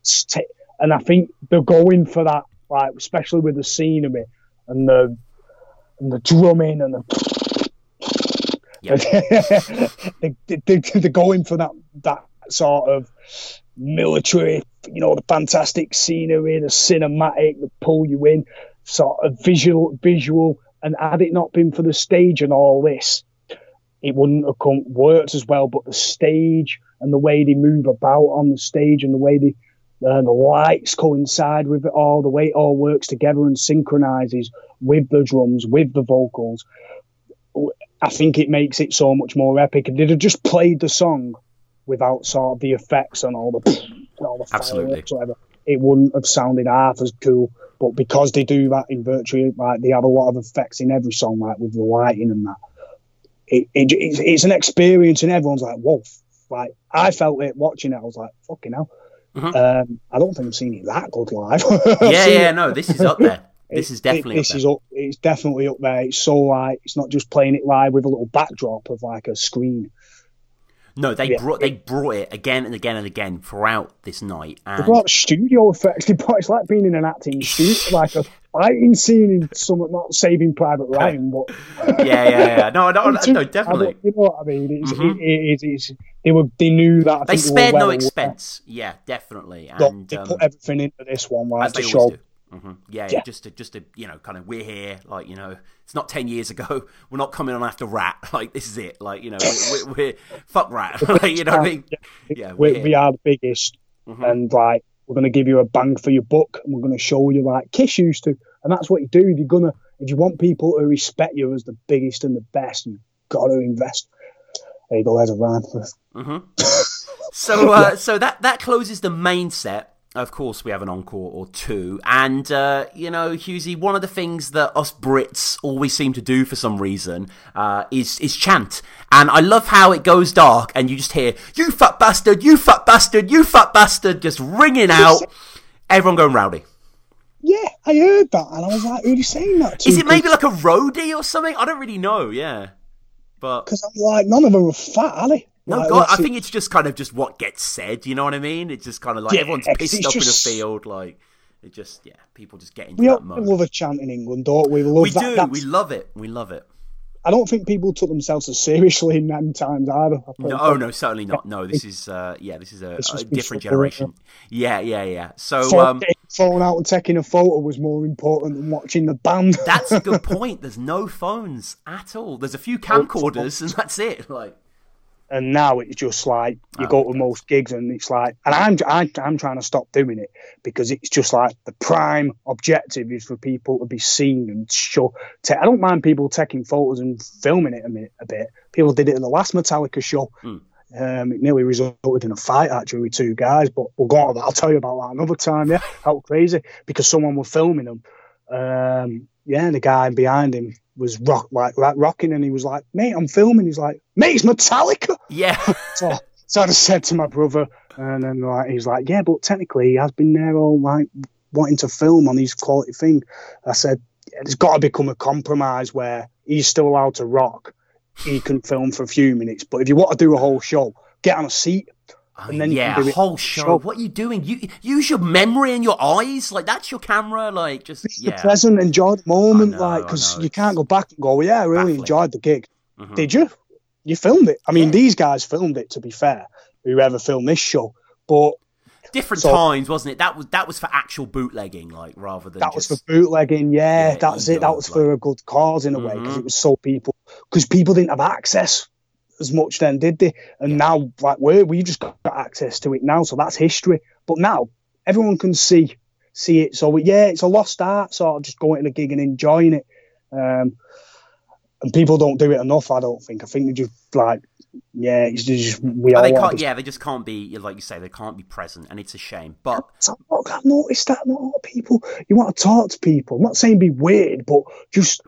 and I think they're going for that, like especially with the scenery and the and [LAUGHS] the drumming and the. Yeah. they, they, they, they're going for that that sort of military, you know, the fantastic scenery, the cinematic, the pull you in, sort of visual, visual. And had it not been for the stage and all this, it wouldn't have come, worked as well. But the stage and the way they move about on the stage and the way they, uh, the lights coincide with it all, the way it all works together and synchronizes with the drums, with the vocals. I think it makes it so much more epic. If they'd have just played the song without sort of the effects and all the [CLEARS THROAT] all the Absolutely. whatever, it wouldn't have sounded half as cool. But because they do that in virtually, like they have a lot of effects in every song, like with the lighting and that, it, it it's, it's an experience, and everyone's like, "Whoa!" Like I felt it watching it. I was like, "Fucking hell!" Mhm. Um, I don't think I've seen it that good live. [LAUGHS] Yeah, yeah. No, this is up there. [LAUGHS] This it- is definitely it- this there. is up. It's definitely up there. It's so like it's not just playing it live with a little backdrop of like a screen. No, they Yeah. brought they brought it again and again and again throughout this night. And... They brought studio effects. [LAUGHS] They put, it's like being in an acting [LAUGHS] studio, like a fighting scene in some not Saving Private Ryan, but [LAUGHS] yeah, yeah, yeah. No, no, no, I definitely. you know what I mean? It's, Mhm. it, it, it's, they were they knew that. I They spared well no aware. expense. Yeah, definitely. And they um, put everything into this one, right? as To show do. Hmm Yeah, yeah, Yeah. just to just to you know, kind of we're here. Like you know, it's not ten years ago. [LAUGHS] We're not coming on after Ratt. [LAUGHS] Like this is it. Like you know, we're, we're, we're fuck Ratt. [LAUGHS] like, you know what I mean? Yeah, we, we're we are the biggest, Mhm. and like we're going to give you a bang for your buck, and we're going to show you like Kiss used to, and that's what you do. If you're gonna, if you want people to respect you as the biggest and the best, you've got to invest. There you go. There's a rhyme. hmm So, uh, so that that closes the main set. Of course, we have an encore or two, and uh, you know, Hughesy, one of the things that us Brits always seem to do for some reason uh, is is chant, and I love how it goes dark, and you just hear "you fat bastard, you fat bastard, you fat bastard" just ringing out. Everyone going rowdy. Yeah, I heard that, and I was like, "Who's saying that?" To? Is it maybe like a roadie or something? I don't really know. Yeah. But Because I'm like, none of them are fat, are they? No, Like, God, I think it's just kind of just what gets said. You know what I mean? It's just kind of like Yeah, everyone's pissed up just- in a field. Like it just yeah, people just get into we that mode. love a chant in England, don't we? We love We that. do. that's- We love it. We love it. I don't think people took themselves as seriously [LAUGHS] in them times either. No, oh no, certainly not. No, this is uh, yeah, this is a, This a different generation. Yeah, yeah, yeah. So So um, phone out and taking a photo was more important than watching the band. that's a good [LAUGHS] point. There's no phones at all. There's a few camcorders, and that's it. Like and now it's just like you Oh, go to most gigs and it's like and I'm, I'm I'm trying to stop doing it because it's just like the prime objective is for people to be seen and show ta- I don't mind people taking photos and filming it a, minute, a bit. People did it at the last Metallica show. Mm. um, it nearly resulted in a fight actually with two guys but we'll go on to that. I'll tell you about that another time yeah? How crazy because someone was filming them um, yeah and the guy behind him was rock like, like rocking and he was like mate I'm filming he's like mate it's Metallica yeah, [LAUGHS] so, so I just said to my brother, and then like he's like, "Yeah, but technically he has been there all like wanting to film on these quality thing." I said, "There's got to become a compromise where he's still allowed to rock. He can film for a few minutes, but if you want to do a whole show, get on a seat." I And mean, then you yeah, it whole show. show. What are you doing? You use your memory and your eyes. Like that's your camera. Like just Be yeah. the present, enjoy the moment, know, like because you can't go back and go, "Yeah, I really baffling. enjoyed the gig." Mhm. Did you? You filmed it. I mean, Yeah. these guys filmed it. To be fair, whoever filmed this show, but Different So- times, wasn't it? That was that was for actual bootlegging, like rather than that was for bootlegging. Yeah, Yeah, that's it. That was for a good cause in a way because it was so people because people didn't have access as much then, did they? And now, like we we just got access to it now, so that's history. But now everyone can see see it. So yeah, it's a lost art. Sort of just going to the gig and enjoying it. Um, and people don't do it enough. I don't think. I think they just like yeah, it's just we all they can't. Yeah, they just can't be like you say. They can't be present, and it's a shame. But I've noticed that not a lot of people. You want to talk to people. I'm not saying be weird, but just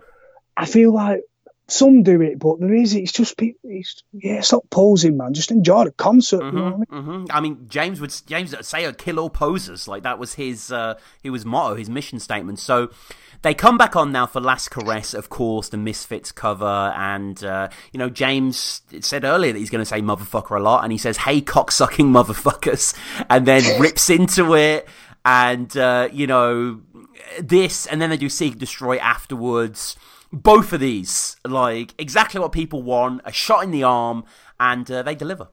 I feel like some do it, but there is. It's just people. It's, yeah, stop posing, man. Just enjoy the concert. You know what I mean? hmm I mean, James would James would say, "Kill all posers." Like that was his uh, his motto, his mission statement. So they come back on now for Last Caress, of course, the Misfits cover, and uh, you know James said earlier that he's going to say "motherfucker" a lot, and he says, "Hey, cocksucking motherfuckers," [LAUGHS] and then rips into it, and uh, you know this, and then they do Seek Destroy afterwards. Both of these, like exactly what people want, a shot in the arm, and uh, they deliver.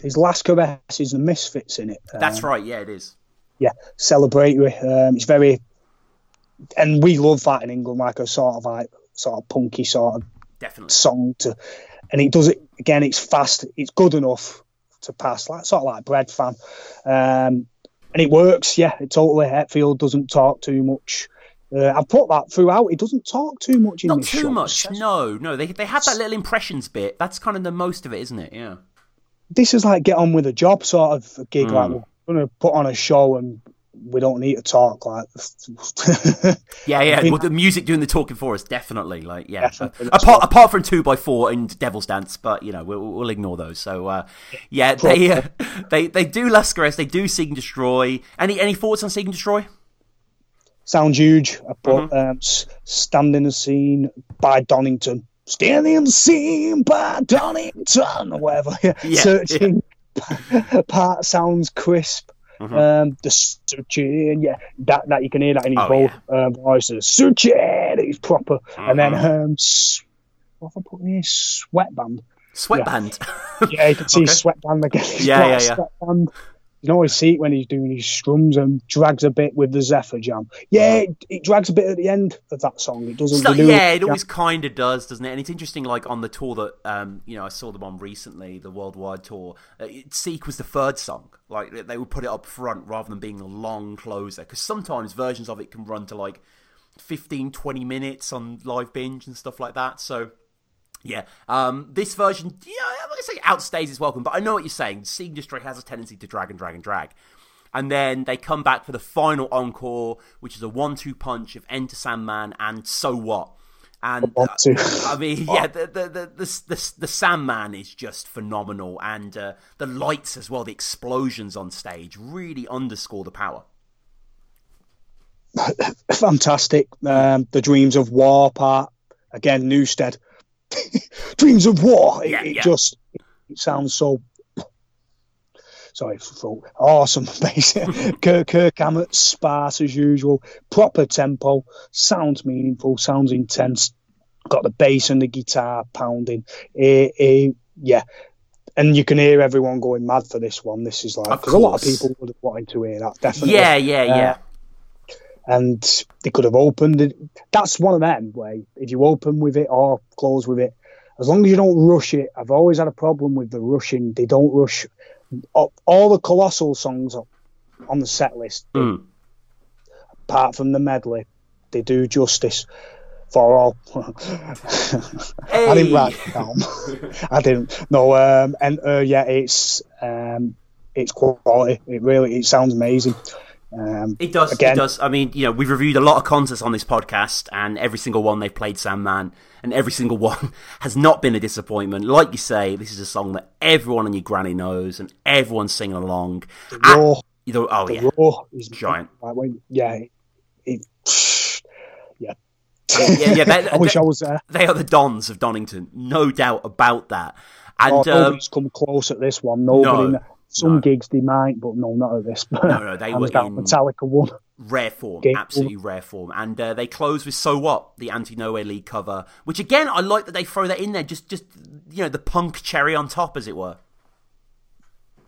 His last caress is the Misfits in it. That's Um, right. Yeah, it is. Yeah, celebratory. Um, it's very, and we love that in England, like a sort of like sort of punky sort of Definitely. song to, and it does it again. It's fast. It's good enough to pass, like sort of like Breadfan, um, and it works. Yeah, it totally. Hetfield doesn't talk too much. Uh, I've put that throughout. He doesn't talk too much in Not this too show. much. No, no. They they have that little impressions bit. That's kind of the most of it, isn't it? Yeah. This is like get on with a job sort of a gig. Like Mm. we're going to put on a show and we don't need to talk. Like [LAUGHS] Yeah, yeah. think- Well, the music doing the talking for us, definitely. Like, yeah. Definitely. Uh, apart apart from two by four and Devil's Dance, but you know we'll, we'll ignore those. So uh, yeah, they uh, [LAUGHS] they they do Last Caress, they do Seek and Destroy. Any any thoughts on Seek and Destroy? Sounds huge. I put Mm-hmm. um, S- "Stand in the Scene" by Donington. Stand in the scene by Donington, or whatever. [LAUGHS] Yeah, Searching [LAUGHS] part sounds crisp. Um, the searching, yeah, that that you can hear that in his Mm-hmm. Oh, both um, voices. Searching, it's proper. And then Mm-hmm. um, what have I put in here? Sweatband. Sweatband. Yeah, you can [LAUGHS] see Okay. sweatband again. Yeah, yeah, yeah. Sweatband. You can always see it when he's doing his strums and drags a bit with the Zephyr Jam. Yeah, it, it drags a bit at the end of that song. It doesn't. Renew yeah, it always kind of does, doesn't it? And it's interesting, like on the tour that um, you know I saw them on recently, the worldwide tour. Uh, it, Seek was the third song. Like they would put it up front rather than being a long closer, because sometimes versions of it can run to like 15, 20 minutes on live binge and stuff like that. So. Yeah, um, this version, yeah, I'm not gonna say outstays its welcome, but I know what you're saying. And Destroy has a tendency to drag and drag and drag. And then they come back for the final encore, which is a one-two punch of Enter Sandman and So What. And One, uh. I mean, [LAUGHS] yeah, the the, the the the the Sandman is just phenomenal, and uh, the lights as well, the explosions on stage really underscore the power. [LAUGHS] fantastic. Um, the Dreams of War part again. Newsted. [LAUGHS] Dreams of War. It, Yeah, it yeah. just it sounds so. [LAUGHS] Sorry, for awesome. [LAUGHS] Basically, Kirk, Kirk Hammett, sparse as usual, proper tempo, sounds meaningful, sounds intense. Got the bass and the guitar pounding. Eh, eh, yeah, and you can hear everyone going mad for this one. This is like because a lot of people would have wanted to hear that. Definitely, Yeah, yeah, yeah. Uh, and they could have opened it. That's one of them where if you open with it or close with it, as long as you don't rush it. I've always had a problem with the rushing. They don't rush. All all the colossal songs on the set list, Mm. apart from the medley, they do justice for all. [LAUGHS] I didn't Hey. write it down. [LAUGHS] I didn't. No, um, and uh, yeah, it's um, it's quality. It really it sounds amazing. Um, It does. Again. It does. I mean, you know, we've reviewed a lot of concerts on this podcast, and every single one they've played Sandman, and every single [LAUGHS] one has not been a disappointment. Like you say, this is a song that everyone and your granny knows, and everyone's singing along. the Ah, raw, you know, oh the yeah, raw is Giant. When, yeah, it, [SIGHS] yeah. yeah, yeah. They, [LAUGHS] I wish they- I was there. they are the dons of Donington, no doubt about that. Oh, And um, nobody's come close at this one. Nobody. no, Some no. gigs they might, but no, not at this. [LAUGHS] No, no, they were in- Metallica one. rare form, Game absolutely rare form. And uh, they close with "So What," the Anti Nowhere League cover, which again I like that they throw that in there, just just you know the punk cherry on top, as it were.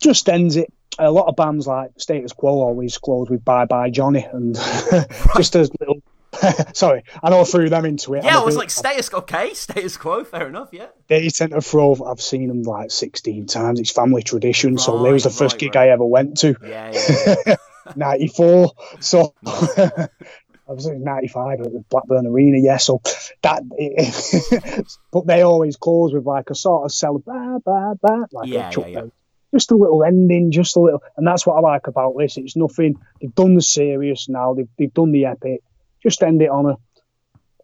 Just ends it. A lot of bands like Status Quo always close with "Bye Bye Johnny," and [LAUGHS] just a little. [LAUGHS] Sorry, I know I threw them into it. Yeah, I was like status okay, [LAUGHS] status quo, fair enough, yeah. they tend to throw. I've seen them like 16 times. It's family tradition. so it was the first right, gig right. I ever went to. Yeah, yeah, yeah. [LAUGHS] 94. So I was in 95 at the Blackburn Arena, yeah. So that, but they always close with like a sort of cell, bah, bah, bah, like Yeah, a Chuck yeah, yeah. Just a little ending, just a little, and that's what I like about this. It's nothing. They've done the serious now. They've they've done the epic. Just end it on a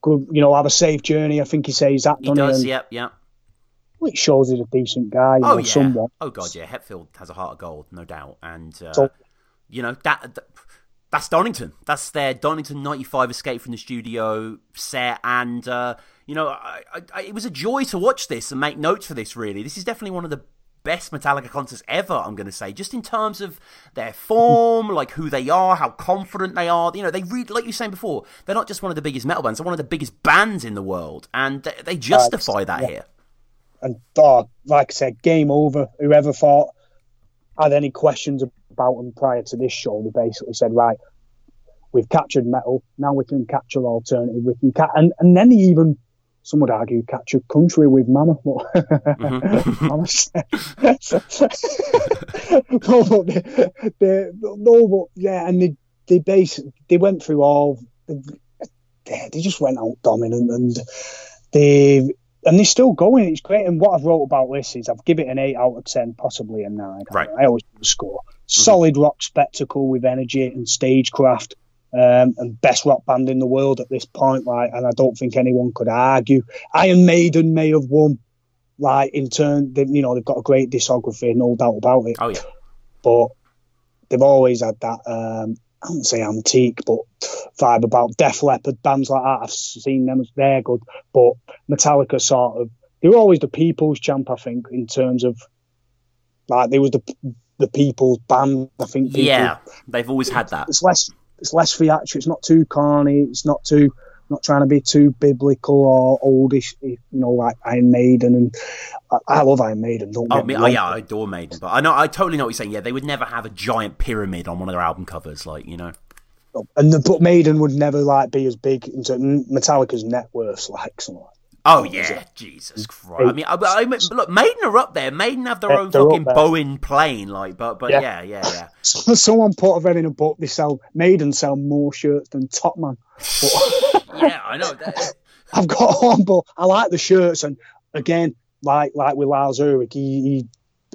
good, you know, have a safe journey. I think he says that. He does, and yep, yep. It shows he's a decent guy. Oh yeah. somewhat. Oh god, yeah. Hetfield has a heart of gold, no doubt. And uh, So- you know that, that that's Donington. That's their Donington '95 Escape from the Studio set, and uh, you know, I, I, it was a joy to watch this and make notes for this. Really, this is definitely one of the best Metallica concerts ever. I'm going to say, just in terms of their form, like who they are, how confident they are. You know, they read like you were saying before. They're not just one of the biggest metal bands; they're one of the biggest bands in the world, and they, they justify that yeah. here. And oh, like I said, game over. Whoever thought had any questions about them prior to this show, they basically said, right, we've captured metal. Now we can capture alternative. We can ca-, and and then he even some would argue captured country with Mama. [LAUGHS] Mama said- no, but they, they, no, but yeah, and they they basically they went through all. They, they just went out dominant and they and they're still going. It's great. And what I've wrote about this is I've given it an eight out of ten, possibly a nine. Right. Mm-hmm. I always score. Solid rock spectacle with energy and stagecraft. Um, and best rock band in the world at this point, like, and I don't think anyone could argue. Iron Maiden may have won, like, in turn, they, you know, they've got a great discography, no doubt about it Oh yeah. but they've always had that um, I wouldn't say antique, but vibe about Def Leppard bands like that. I've seen them; they're good. But Metallica sort of they were always the people's champ, I think, in terms of like they were the the people's band. I think. People, Yeah, they've always had that. it's less it's less theatrical. It's not too corny. It's not too not trying to be too biblical or oldish. You know, like Iron Maiden and I, I love Iron Maiden. Don't Oh, me, oh yeah, I adore Maiden, but I know I totally know what you're saying. Yeah, they would never have a giant pyramid on one of their album covers, like you know. and the, but Maiden would never like be as big into Metallica's net worth like something. Oh yeah, Jesus Christ! I mean, I, I, mean, look, Maiden are up there. Maiden have their Yeah, own fucking. Boeing plane, like, but but Yeah. yeah, yeah, yeah. [LAUGHS] Someone put a read in a book. They sell Maiden sell more shirts than Top Man. [LAUGHS] yeah, I know. That, [LAUGHS] I've got one, but I like the shirts. And again, like like with Lars Ulrich, he, he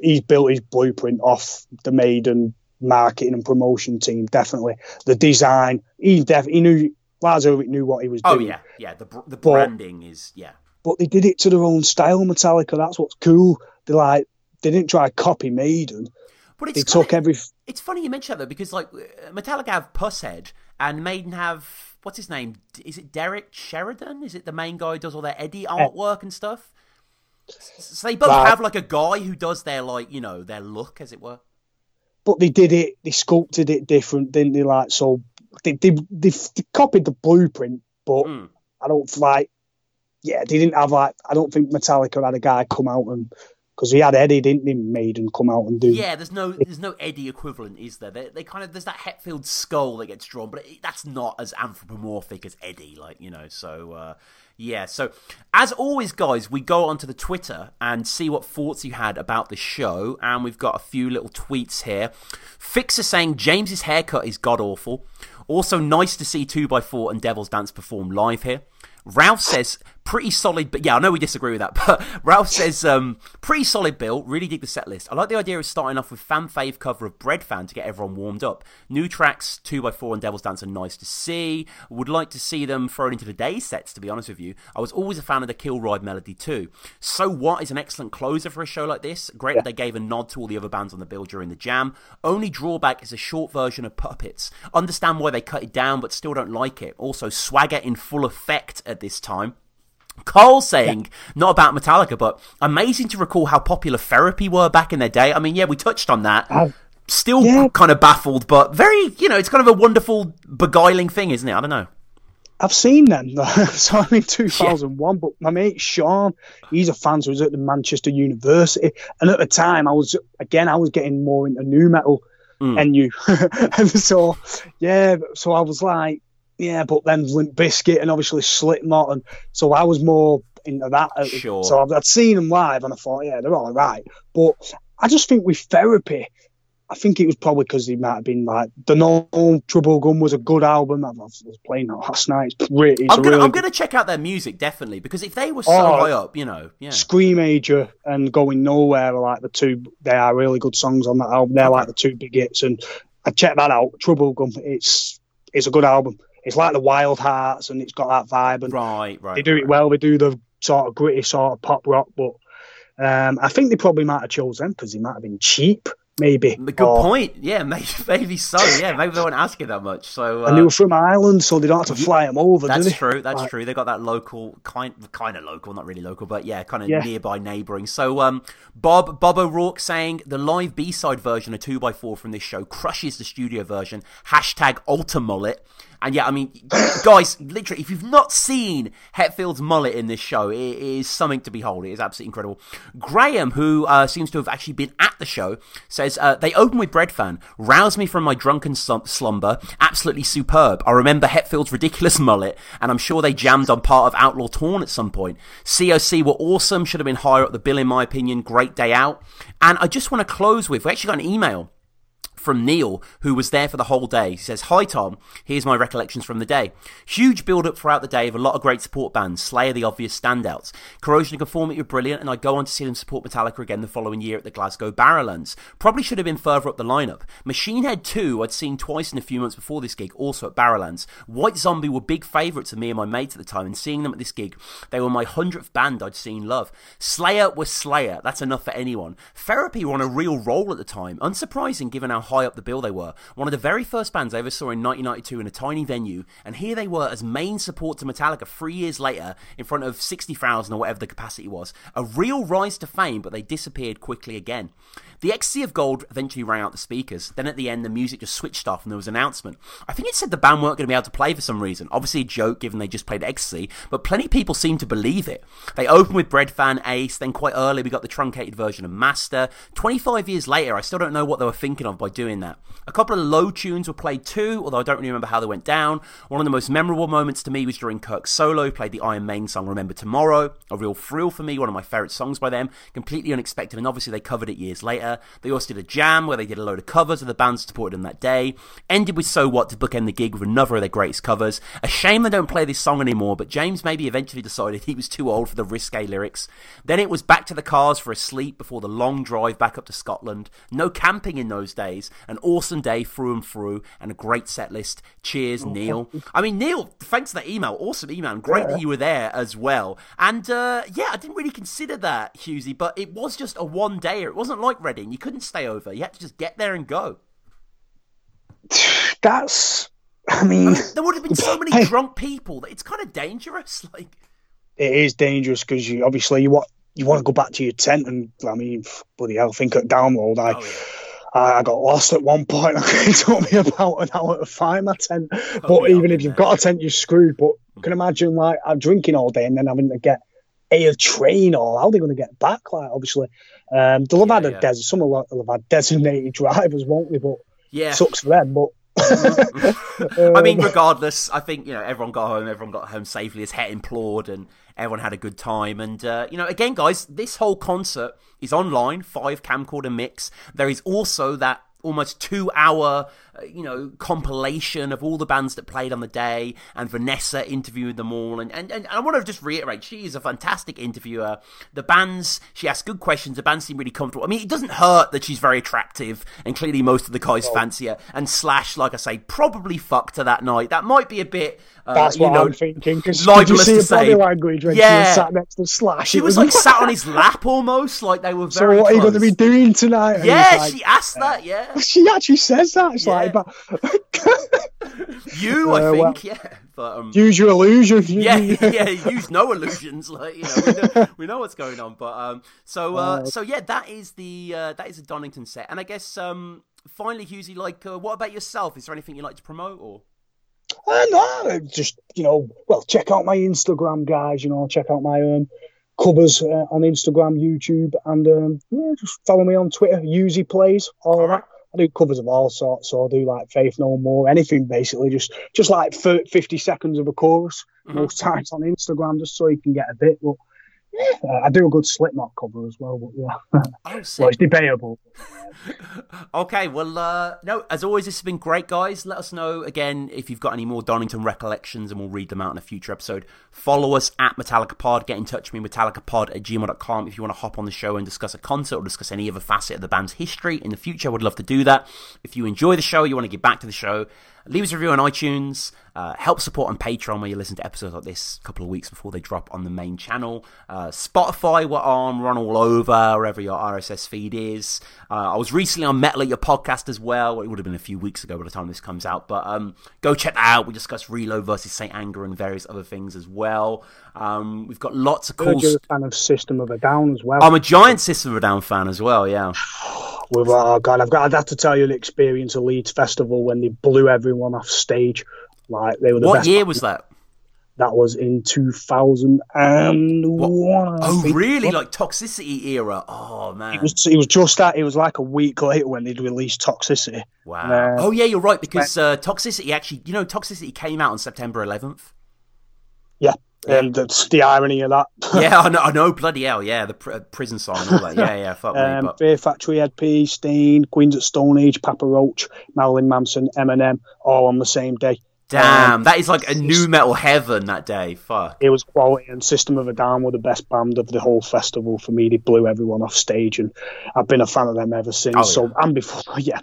he's built his blueprint off the Maiden marketing and promotion team. Definitely the design. He def he knew Lars knew what he was doing. oh doing. yeah, yeah. The the But- branding is yeah. but they did it to their own style. Metallica. That's what's cool. They like they didn't try to copy Maiden. But They it's took kinda- every It's funny you mention that though, because like uh, Metallica have Pushead, and Maiden have what's his name? Is it Derek Sheridan? Is it the main guy who does all their Eddie artwork and stuff? So they both Right. have like a guy who does their like you know their look, as it were. but they did it. They sculpted it different, didn't they? Like so, they they they, they copied the blueprint, but Mm. I don't like. Yeah, they didn't have like. I don't think Metallica had a guy come out and because he had Eddie, didn't he? Maiden come out and do. Yeah, there's no there's no Eddie equivalent, is there? They, they kind of there's that Hetfield skull that gets drawn, but it, that's not as anthropomorphic as Eddie, like you know. So uh, yeah, so as always, guys, we go onto the Twitter and see what thoughts you had about the show, and we've got a few little tweets here. Fixer saying James's haircut is god awful. Also, nice to see Two by Four and Devil's Dance perform live here. Ralph says pretty solid, but yeah, I know we disagree with that. [LAUGHS] But Ralph says um, pretty solid bill. Really dig the set list. I like the idea of starting off with fan fave cover of Breadfan to get everyone warmed up. New tracks, two x four and Devil's Dance are nice to see. Would like to see them thrown into the day sets. To be honest with you, I was always a fan of the Kill Ride medley too. So what is an excellent closer for a show like this. Great that they gave a nod to all the other bands on the bill during the jam. Only drawback is a short version of Puppets. Understand why they cut it down, but still don't like it. Also, swagger in full effect at this time. Cole saying, not about Metallica, but amazing to recall how popular therapy were back in their day. I mean, yeah, we touched on that. I've- Still yeah. kind of baffled, but very, you know, it's kind of a wonderful, beguiling thing, isn't it? I don't know. I've seen them. [LAUGHS] so I'm in [LAUGHS] 2001, but my mate Sean, he's a fan, so he was at the Manchester University. And at the time, I was, again, I was getting more into nu metal Mm. and you. [LAUGHS] and so, yeah, so I was like, yeah, but then Limp Bizkit and obviously Slipknot. And so I was more into that. Sure. So I've, I'd seen them live and I thought, yeah, they're all right. But I just think with therapy, I think it was probably because he might have been like the No Troublegum was a good album. I was playing that last night. It's pretty. It's I'm gonna, really I'm gonna check out their music definitely because if they were so Oh. high up, you know, yeah, Screamager and Going Nowhere are like the two. They are really good songs on that album. They're like the two big hits, and I checked that out. Troublegum. It's it's a good album. It's like the Wildhearts, and it's got that vibe, and right, right. they do it well. They do the sort of gritty sort of pop rock, but um, I think they probably might have chose them because they might have been cheap, maybe. Good Or- point. Yeah, [LAUGHS] maybe, maybe so. Yeah, maybe they weren't asking that much. So And they uh, were from Ireland, so they don't have to fly them over, do That's true. That's Like, true. They got that local kind, kind of local, not really local, but yeah, kind of Yeah. nearby neighbouring. So, um, Bob Bob O'Rourke saying the live B side version of two x four from this show crushes the studio version. Hashtag Alter Mullet. And yeah, I mean, guys, literally, if you've not seen Hetfield's mullet in this show, it is something to behold. It is absolutely incredible. Graham, who uh, seems to have actually been at the show, says uh, they open with Breadfan, rouse me from my drunken slum- slumber, absolutely superb. I remember Hetfield's ridiculous mullet, and I'm sure they jammed on part of Outlaw Torn at some point. COC were awesome, should have been higher up the bill in my opinion. Great day out. And I just want to close with we actually got an email from Neil, who was there for the whole day. He says, Hi Tom, here's my recollections from the day. Huge build up throughout the day of a lot of great support bands, Slayer the obvious standouts. Corrosion and Conformity were brilliant, and I'd go on to see them support Metallica again the following year at the Glasgow Barrowlands. Probably should have been further up the lineup. Machine Head 2 I'd seen twice in a few months before this gig, also at Barrowlands. White Zombie were big favourites of me and my mates at the time, and seeing them at this gig, they were my hundredth band I'd seen love. Slayer was Slayer, that's enough for anyone. Therapy were on a real roll at the time, unsurprising given how high up the bill they were. One of the very first bands I ever saw in 1992 in a tiny venue, and here they were as main support to Metallica three years later in front of 60,000 or whatever the capacity was. A real rise to fame, but they disappeared quickly again. The Ecstasy of Gold eventually rang out the speakers. Then at the end, the music just switched off and there was an announcement. I think it said the band weren't going to be able to play for some reason. Obviously a joke given they just played Ecstasy, but plenty of people seemed to believe it. They opened with Breadfan Ace, then quite early we got the truncated version of Master. 25 years later, I still don't know what they were thinking of by doing that. A couple of Load tunes were played too, although I don't really remember how they went down. One of the most memorable moments to me was during Kirk's solo, played the Iron Maiden song Remember Tomorrow, a real thrill for me, one of my favourite songs by them, completely unexpected, and obviously they covered it years later. They also did a jam where they did a load of covers of the bands supported them that day. Ended with So What to bookend the gig with another of their greatest covers. A shame they don't play this song anymore, but James maybe eventually decided he was too old for the risque lyrics. Then it was back to the cars for a sleep before the long drive back up to Scotland. No camping in those days. An awesome day through and through, and a great set list. Cheers, Neil. I mean, Neil, thanks for that email. Awesome email. and Great that you were there as well. And uh, yeah, I didn't really consider that, Hughesy, but it was just a one day. It wasn't like Reading. You couldn't stay over. You had to just get there and go. [SIGHS] That's I mean, There would have been so many [LAUGHS] drunk people that it's kind of dangerous. [LAUGHS] Like, it is dangerous because you obviously you want you want to go back to your tent and I mean, bloody hell, think at download. I oh, yeah. I, I got lost at one point. [LAUGHS] It took me about an hour to find my tent. Oh, but Oh, yeah, even if you've got a tent, you're screwed. But you can imagine like I'm drinking all day and then having to get a train or how they're they going to get back? Like obviously, um, they'll have had Yeah, a yeah. desert. Some will have had designated drivers, won't they? But Yeah. sucks for them. But [LAUGHS] I mean, regardless, I think you know everyone got home. Everyone got home safely, as Het implored, and everyone had a good time. And uh, you know, again, guys, this whole concert is online, five camcorder mix. There is also that almost two hour you know compilation of all the bands that played on the day and Vanessa interviewed them all and, and, and I want to just reiterate she is a fantastic interviewer the bands she asks good questions the bands seem really comfortable I mean it doesn't hurt that she's very attractive and clearly most of the guys fancy her and Slash like I say probably fucked her that night that might be a bit uh, that's you what know I'm thinking. Because did you see her body language when she Yeah. was sat next to Slash? she It was like sat on his [LAUGHS] lap almost like they were very. So what are you going to be doing tonight? And yeah like, she asked that yeah [LAUGHS] she actually says that. It's Yeah. like, but [LAUGHS] you I Uh, think well- yeah but um use your illusion. yeah, yeah, use no illusions. Like you know, we know, [LAUGHS] we know what's going on. But um, so uh, so yeah, that is the uh, that is the Donington set. And I guess um, finally, Hughesy, like, uh, what about yourself? Is there anything you'd like to promote or? Uh, no, just you know, well, check out my Instagram, guys. You know, check out my um, covers uh, on Instagram, YouTube, and um, yeah, just follow me on Twitter. Uzi plays all of that. I do covers of all sorts, so I do like Faith No More, anything basically. Just just like fifty seconds of a chorus mm-hmm. most times on Instagram, just so you can get a bit. But uh, I do a good Slipknot cover as well. But yeah, Oh, [LAUGHS] well, it's debatable. [LAUGHS] Okay, well, uh, no, as always, this has been great, guys. Let us know again if you've got any more Donington recollections, and we'll read them out in a future episode. Follow us at Metallica Pod. Get in touch with me, metallicapod at gmail.com, if you want to hop on the show and discuss a concert or discuss any other facet of the band's history in the future. I would love to do that. If you enjoy the show, you want to get back to the show, leave us a review on iTunes. Uh, help support on Patreon, where you listen to episodes like this a couple of weeks before they drop on the main channel. Uh, Spotify, we're on. We're on all over, wherever your RSS feed is. Uh, I was recently on Metal at Your podcast as well. It would have been a few weeks ago by the time this comes out, but um, go check that out. We discuss Reload versus Saint Anger and various other things as well. Um, we've got lots of cool. you're a fan of System of a Down as well. I'm a giant System of a Down fan as well. Yeah. With oh god, I've got I'd have to tell you the experience of Leeds Festival when they blew everyone off stage. Like they were the What year was that? That was in two thousand and one. Oh, really? Like Toxicity era? Oh man. It was. It was just that. It was like a week later when they'd released Toxicity. Wow. Uh, oh yeah, you're right because uh, Toxicity actually, you know, Toxicity came out on September 11th. Yeah, and that's the irony of that. [LAUGHS] yeah, I know, I know, bloody hell, yeah, the pr- uh, Prison Song and all that. Yeah, [LAUGHS] yeah, fuck me. Um, But Fear Factory, Hed PE, Staind, Queens at Stone Age, Papa Roach, Marilyn Manson, Eminem, all on the same day. damn, um, that is like a nu metal heaven that day. Fuck. It was quality, and System of a Down were the best band of the whole festival for me. They blew everyone off stage, and I've been a fan of them ever since. Oh, so, and before, [LAUGHS] yeah,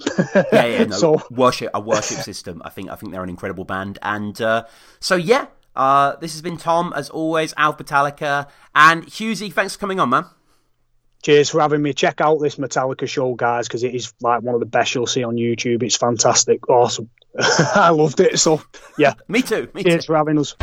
Yeah, yeah, no, so, worship, a worship system. I think, I think they're an incredible band, and uh, so yeah. Uh, this has been Tom, as always, Alpha Metallica, and Hughesy. Thanks for coming on, man. cheers for having me. Check out this Metallica show, guys, because it is like one of the best you'll see on YouTube. It's fantastic, awesome. [LAUGHS] I loved it. So, yeah, Me too. Me too. cheers for having us.